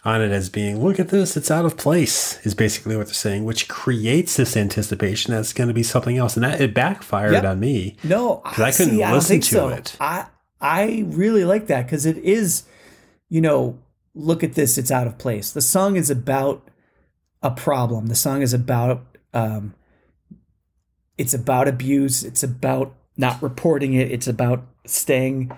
on it as being look at this it's out of place is basically what they're saying which creates this anticipation that's going to be something else and that it backfired Yep. on me No, I couldn't see, I listen think to so. it. I I really like that because it is, you know, look at this, it's out of place. The song is about a problem. The song is about um, it's about abuse. It's about not reporting it. It's about staying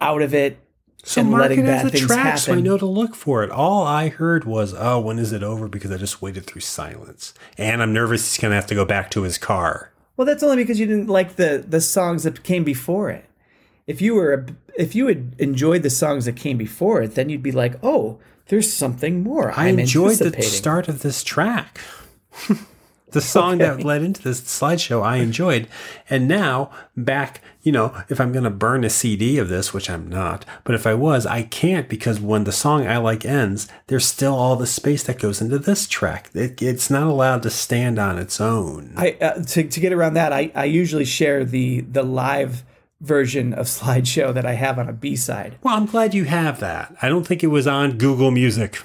out of it. So and mark letting it as bad a things track so i know to look for it all i heard was oh when is it over because i just waited through silence and i'm nervous he's going to have to go back to his car Well, that's only because you didn't like the the songs that came before it. If you were if you had enjoyed the songs that came before it, then you'd be like, "Oh, there's something more. I I'm enjoyed the start of this track. the song that led into this slideshow, I enjoyed. And now, back, you know, if I'm going to burn a CD of this, which I'm not, but if I was, I can't because when the song I like ends, there's still all the space that goes into this track. It, it's not allowed to stand on its own. I uh, to to get around that, I I usually share the the live version of slideshow that I have on a B side. Well, I'm glad you have that. I don't think it was on Google Music,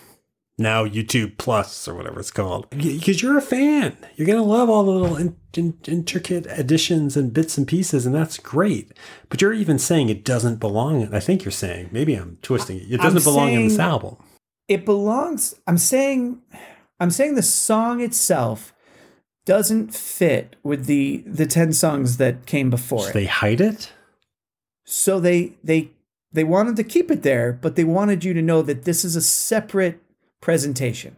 now YouTube Plus or whatever it's called, because you're a fan. You're gonna love all the little in, in, intricate additions and bits and pieces, and that's great. But you're even saying it doesn't belong. I think you're saying maybe I'm twisting it. It doesn't I'm belong in this album. It belongs. I'm saying, I'm saying the song itself doesn't fit with the the ten songs that came before So it. they hide it. so they they they wanted to keep it there, but they wanted you to know that this is a separate presentation.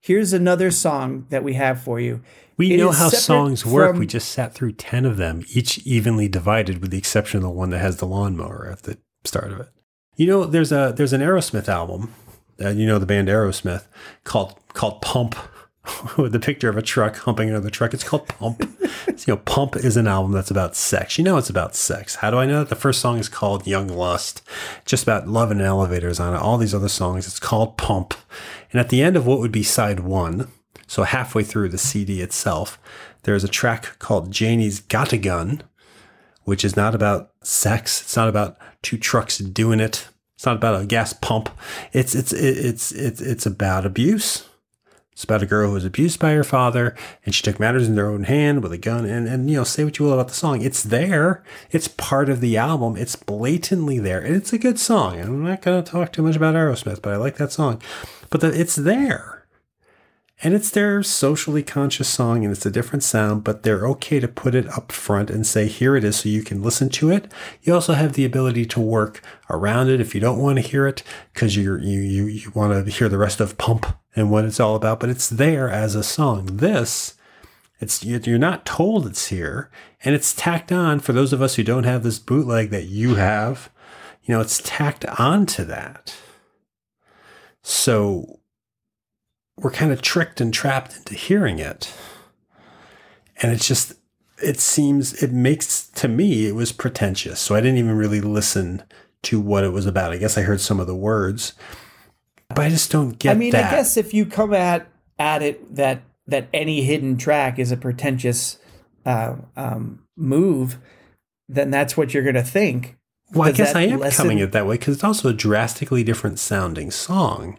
Here's another song that we have for you. We It know how songs work. from- We just sat through 10 of them, each evenly divided, with the exception of the one that has the lawnmower at the start of it. You know, there's a there's an Aerosmith album, uh, you know the band Aerosmith, called called Pump, with the picture of a truck humping another truck. It's called Pump. So, you know, Pump is an album that's about sex. You know it's about sex. How do I know that? The first song is called Young Lust, just about love and elevators on it. All these other songs, it's called Pump. And at the end of what would be side one, so halfway through the CD itself, there's a track called Janie's Got a Gun, which is not about sex. It's not about two trucks doing it. It's not about a gas pump. It's it's it's it's it's about abuse. It's about a girl who was abused by her father, and she took matters in her own hand with a gun. And and you know, say what you will about the song, it's there. It's part of the album. It's blatantly there, and it's a good song. And I'm not going to talk too much about Aerosmith, but I like that song. But the, it's there. And it's their socially conscious song and it's a different sound, but they're okay to put it up front and say, here it is, so you can listen to it. You also have the ability to work around it if you don't want to hear it, because you you you want to hear the rest of Pump and what it's all about, but it's there as a song. This it's you're not told it's here, and it's tacked on for those of us who don't have this bootleg that you have. You know, it's tacked onto that. So we're kind of tricked and trapped into hearing it. And it's just, it seems, it makes, to me, it was pretentious. So I didn't even really listen to what it was about. I guess I heard some of the words, but I just don't get I mean, that. I guess if you come at at it that that any hidden track is a pretentious uh, um, move, then that's what you're going to think. well, I guess I am coming at it that way because it's also a drastically different sounding song.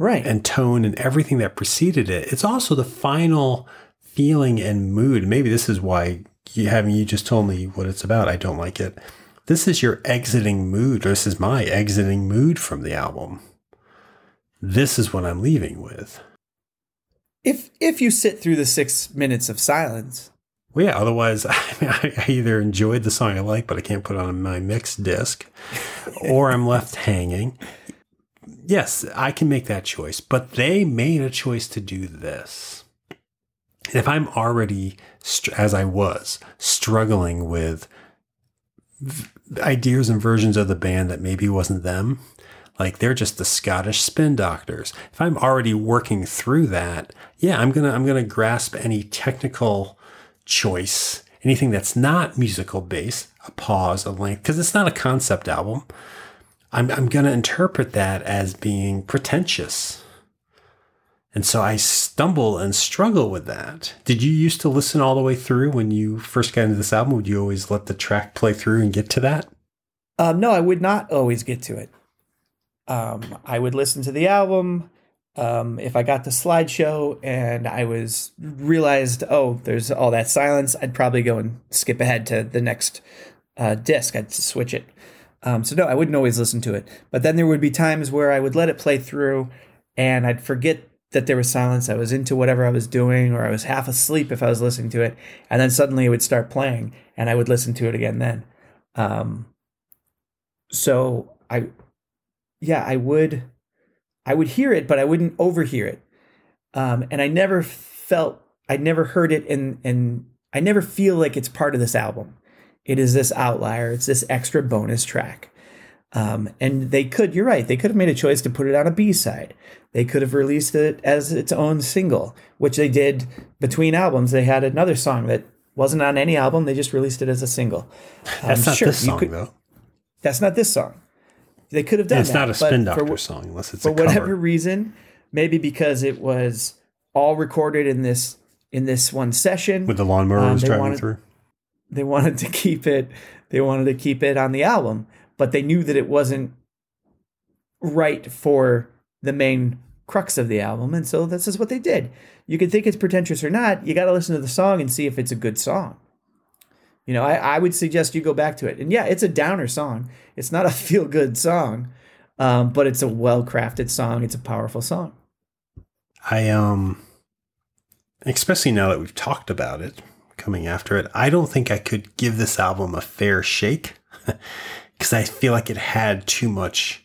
Right. and tone and everything that preceded it. It's also the final feeling and mood. Maybe this is why you having you just told me what it's about. I don't like it. This is your exiting mood. This is my exiting mood from the album. This is what I'm leaving with. if if you sit through the six minutes of silence, Well, yeah. Otherwise, I, mean, I either enjoyed the song I like, but I can't put it on my mixed disc, or I'm left hanging. Yes, I can make that choice, but they made a choice to do this. If I'm already, as I was, struggling with ideas and versions of the band that maybe wasn't them, like they're just the Scottish spin doctors. If I'm already working through that, yeah, I'm gonna I'm gonna grasp any technical choice, anything that's not musical based, a pause, a length, because it's not a concept album. I'm I'm gonna interpret that as being pretentious. And so I stumble and struggle with that. Did you used to listen all the way through when you first got into this album? Would you always let the track play through and get to that? um, no, I would not always get to it. Um, I would listen to the album. Um, if I got the slideshow and I was realized, oh, there's all that silence, I'd probably go and skip ahead to the next uh, disc. I'd switch it. Um, so no, I wouldn't always listen to it. But then there would be times where I would let it play through, and I'd forget that there was silence. I was into whatever I was doing, or I was half asleep if I was listening to it, and then suddenly it would start playing, and I would listen to it again then. Um, so I, yeah, I would, I would hear it, but I wouldn't overhear it. Um, and I never felt, I never heard it, and and I never feel like it's part of this album. It is this outlier. It's this extra bonus track. Um, and they could, you're right, they could have made a choice to put it on a B side. They could have released it as its own single, which they did between albums. They had another song that wasn't on any album, they just released it as a single. That's Um, not sure, this song could- though. That's not this song. They could have done It's that. not a Spin for Doctor wh- song unless it's for whatever cover. reason, maybe because it was all recorded in this in this one session With the lawnmower Um, was driving wanted- through. They wanted to keep it they wanted to keep it on the album but they knew that it wasn't right for the main crux of the album and so this is what they did. You can think it's pretentious or not you got to listen to the song and see if it's a good song. You know I, I would suggest you go back to it. And yeah it's a downer song. It's not a feel good song um, but it's a well crafted song. It's a powerful song. I um especially now that we've talked about it coming after it, I don't think I could give this album a fair shake because I feel like it had too much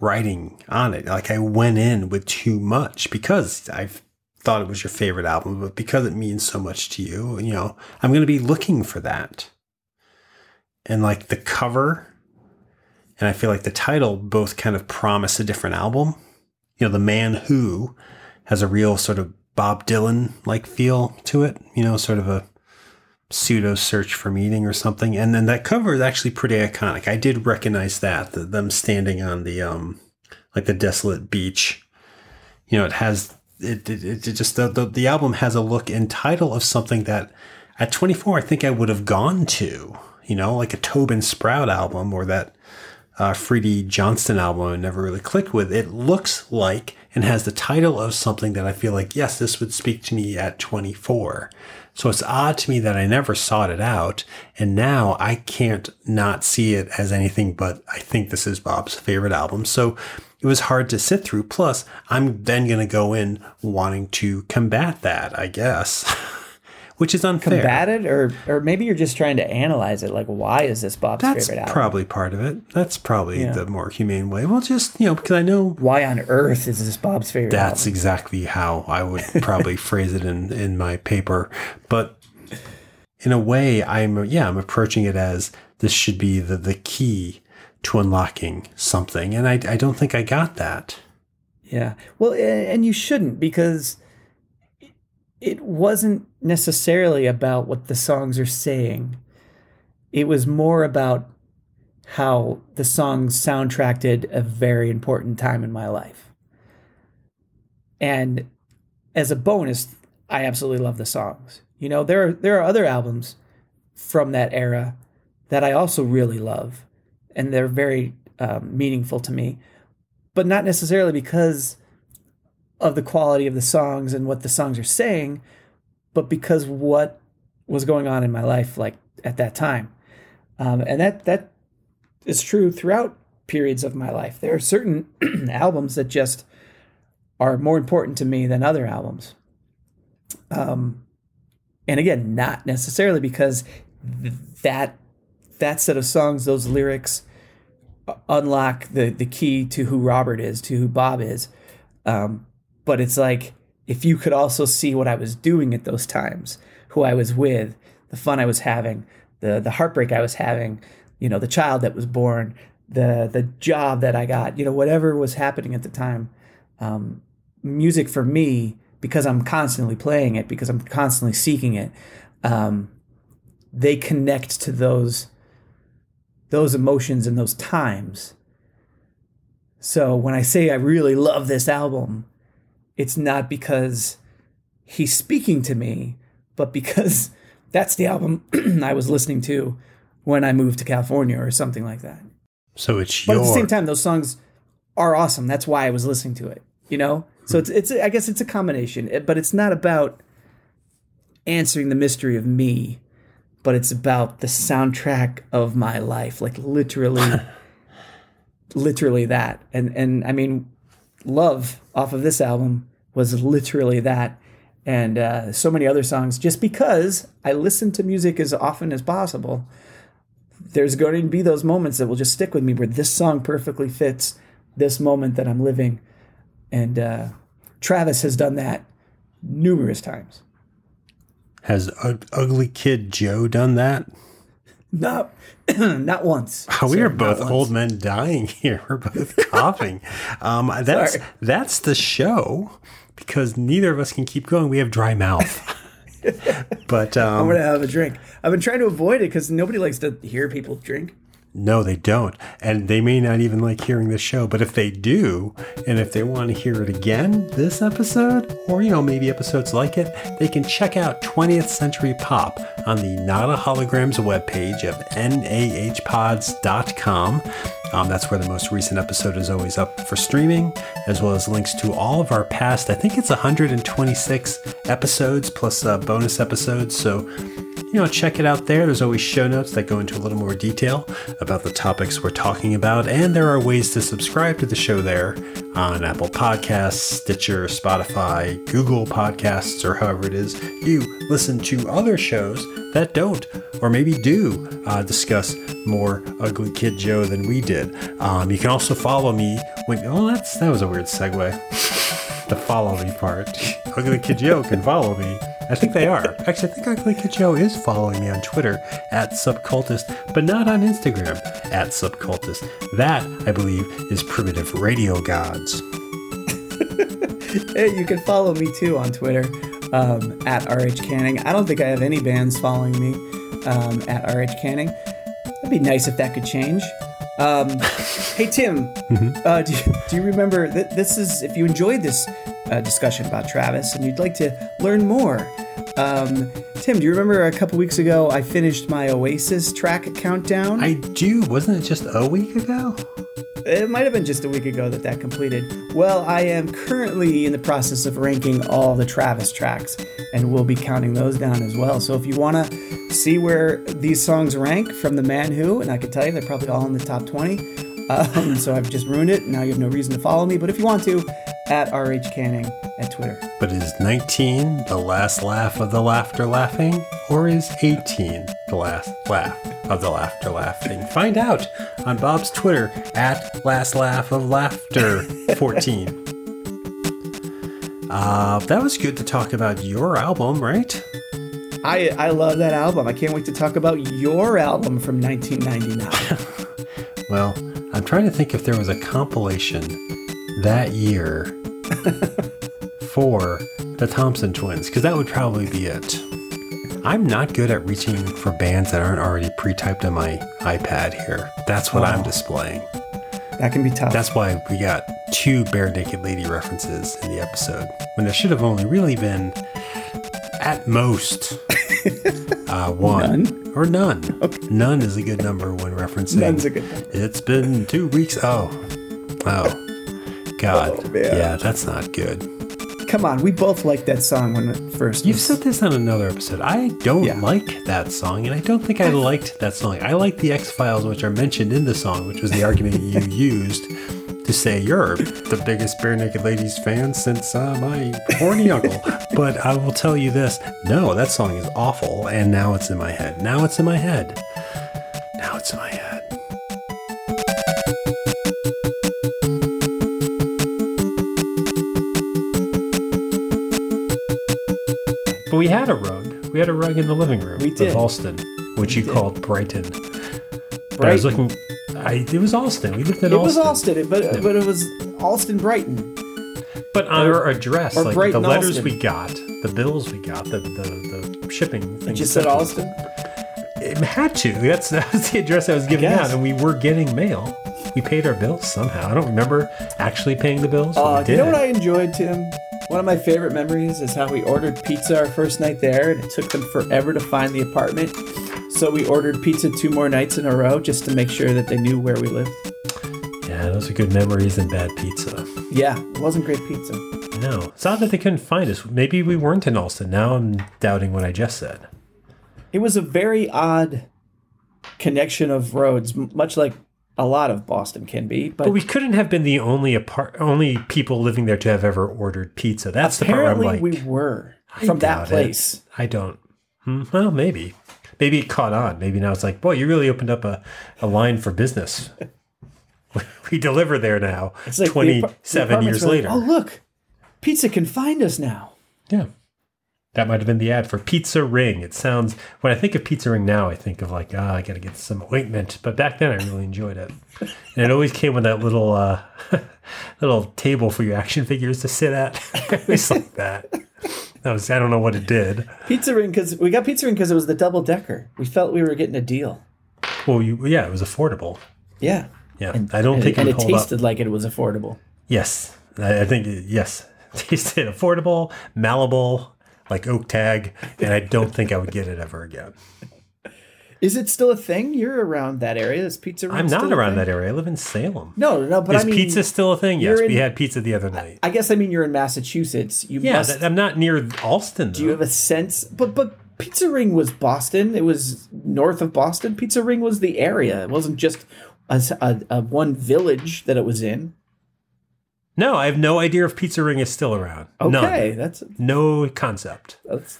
writing on it. Like I went in with too much because I've thought it was your favorite album, but because it means so much to you, you know, I'm going to be looking for that. And like the cover and I feel like the title both kind of promise a different album. You know, The Man Who has a real sort of Bob Dylan like feel to it, you know, sort of a pseudo search for meaning or something. And then that cover is actually pretty iconic. I did recognize that, the, them standing on the um like the desolate beach. You know, it has it it, it just the, the the album has a look and title of something that at 24 I think I would have gone to, you know, like a Tobin Sprout album or that uh, Freedy Johnston album I never really clicked with. It looks like and has the title of something that I feel like, yes, this would speak to me at 24. So it's odd to me that I never sought it out. And now I can't not see it as anything but I think this is Bob's favorite album. So it was hard to sit through. Plus, I'm then going to go in wanting to combat that, I guess, which is unfair. combat it or or maybe you're just trying to analyze it like why is this bob's That's favorite album probably part of it. That's probably Yeah. the more humane way. Well, just, you know, because I know why on earth is this bob's favorite That's album? exactly how I would probably phrase it in, in my paper. But in a way, I'm yeah, I'm approaching it as this should be the, the key to unlocking something. And I, I don't think I got that. Yeah. Well, and you shouldn't because it wasn't necessarily about what the songs are saying. It was more about how the songs soundtracked a very important time in my life. And as a bonus, I absolutely love the songs. You know, there are there are other albums from that era that I also really love, and they're very um, meaningful to me but not necessarily because of the quality of the songs and what the songs are saying, but because what was going on in my life like at that time. Um, and that that is true throughout periods of my life. There are certain albums that just are more important to me than other albums. Um, and again, not necessarily because th- that that set of songs, those lyrics, unlock the the key to who Robert is, to who Bob is. Um, but it's like if you could also see what I was doing at those times, who I was with, the fun I was having, the the heartbreak I was having, you know, the child that was born, the the job that I got, you know, whatever was happening at the time. Um, music for me, because I'm constantly playing it, because I'm constantly seeking it, um, they connect to those those emotions and those times. So when I say I really love this album, it's not because he's speaking to me, but because that's the album I was listening to when I moved to California or something like that. So it's But your at the same time, those songs are awesome. That's why I was listening to it. You know, so hmm. it's it's I guess it's a combination, but it's not about answering the mystery of me, but it's about the soundtrack of my life, like literally, literally that. And and I mean, love off of this album was literally that, and uh, so many other songs. Just because I listen to music as often as possible, there's going to be those moments that will just stick with me where this song perfectly fits this moment that I'm living. And uh, Travis has done that numerous times. has Ug- ugly kid Joe done that? Not, not once. we sir, are both old men dying here. We're both coughing. Um, that's Sorry. that's the show because neither of us can keep going. We have dry mouth. but I'm um, gonna have a drink. I've been trying to avoid it because nobody likes to hear people drink. No, they don't, and they may not even like hearing the show. But if they do, and if they want to hear it again, this episode, or you know maybe episodes like it, they can check out 20th Century Pop on the Not a Holograms webpage of nahpods.com. Um, that's where the most recent episode is always up for streaming, as well as links to all of our past, I think it's 126 episodes plus uh, bonus episodes. So, you know, check it out there. There's always show notes that go into a little more detail about the topics we're talking about. And there are ways to subscribe to the show there on Apple Podcasts, Stitcher, Spotify, Google Podcasts, or however it is you listen to other shows that don't, or maybe do, uh, discuss more Ugly Kid Joe than we did. Um, you can also follow me when. Oh, that's that was a weird segue. the follow me part. Ugly Kid Joe can follow me. I think they are. Actually, I think Ugly Kid Joe is following me on Twitter at Subcultist, but not on Instagram at Subcultist. That, I believe, is Primitive Radio Gods. You can follow me too on Twitter um, at RH Canning. I don't think I have any bands following me um, at RH Canning. That'd be nice if that could change. Um, hey Tim, uh, do, you, do you remember that this is if you enjoyed this uh, discussion about Travis and you'd like to learn more? Um, Tim, do you remember a couple weeks ago I finished my Oasis track countdown? I do. Wasn't it just a week ago? It might have been just a week ago that that completed. Well, I am currently in the process of ranking all the Travis tracks, and we'll be counting those down as well. So if you want to see where these songs rank from the Man Who, and I can tell you they're probably all in the top 20. Um, so I've just ruined it. Now you have no reason to follow me. But if you want to, at RH Canning at Twitter. But is 19 the last laugh of the laughter laughing? Or is 18 the last laugh of the laughter laughing? Find out on Bob's Twitter at last laugh of laughter 14. Uh, that was good to talk about your album, right? I, I love that album. I can't wait to talk about your album from 1999. Well, I'm trying to think if there was a compilation that year for the Thompson twins, because that would probably be it. I'm not good at reaching for bands that aren't already pre typed on my iPad here. That's what I'm displaying. that can be tough. That's why we got two Barenaked Lady references in the episode, when there should have only really been, at most, uh, one. None? Or none. Okay. None is a good number when referencing. None's a good number. It's been two weeks. Oh. Oh. God. Oh, yeah, that's not good. Come on, we both liked that song when it first You've was- said this on another episode. I don't Yeah. like that song, and I don't think I liked that song. I like the X Files, which are mentioned in the song, which was the argument you used to say you're the biggest Barenaked Ladies fan since uh, my horny uncle. But I will tell you this no, that song is awful, and now it's in my head. Now it's in my head. Now it's in my head. But we had a rug. We had a rug in the living room We did. of Allston, which you did. called Brighton. But I was Brighton. looking. I, it was Allston. We lived in Austin. It was Austin, but but it was Austin Brighton. But our address, or like Brighton, the letters Allston. we got, the bills we got, the the, the shipping thing. You just said Austin. It had to. That's that's the address I was giving guess. out, and we were getting mail. We paid our bills somehow. I don't remember actually paying the bills. Uh, you know what I enjoyed, Tim? One of my favorite memories is how we ordered pizza our first night there, and it took them forever to find the apartment. So we ordered pizza two more nights in a row just to make sure that they knew where we lived. yeah, those are good memories and bad pizza. Yeah, it wasn't great pizza. No, it's odd that they couldn't find us. Maybe we weren't in Allston. Now I'm doubting what I just said. It was a very odd connection of roads, much like a lot of Boston can be. But, But we couldn't have been the only apart, only people living there to have ever ordered pizza. That's the part where I'm apparently like, we were from that doubt it. place. I don't. Hmm, well, maybe. Maybe it caught on. Maybe now it's like, boy, you really opened up a, a line for business. we deliver there now, It's like the 27 years like, later. oh look, pizza can find us now. Yeah. That might have been the ad for Pizza Ring. It sounds when I think of Pizza Ring now, I think of like, ah, I got to get some ointment. But back then, I really enjoyed it, and it always came with that little uh, little table for your action figures to sit at. it's like that. That was I don't know what it did. Pizza Ring because we got Pizza Ring because it was the double decker. We felt we were getting a deal. Well, you, yeah, it was affordable. Yeah. Yeah, I don't and, think and it it would hold up. tasted like it was affordable. Yes, I, I think yes, tasted affordable, malleable, like oak tag, and I don't think I would get it ever again. Is it still a thing? You're around that area. Is Pizza Ring I'm not a around that area. I live in Salem. No, no, but Is I mean, pizza still a thing? Yes, you're we had pizza the other night. I guess I mean you're in Massachusetts. You yeah, must. that, I'm not near Allston. do you have a sense? But but Pizza Ring was Boston. It was north of Boston. Pizza Ring was the area. It wasn't just a one village that it was in. no, I have no idea if Pizza Ring is still around. Okay, None. that's, No concept. that's.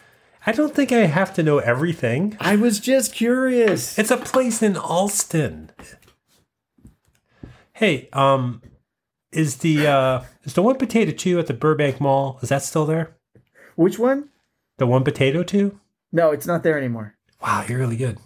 I don't think I have to know everything. I was just curious. It's a place in Allston. Hey, um, is the uh, is the one potato two at the Burbank Mall? Is that still there? Which one? The one potato two? No, it's not there anymore. Wow, you're really good.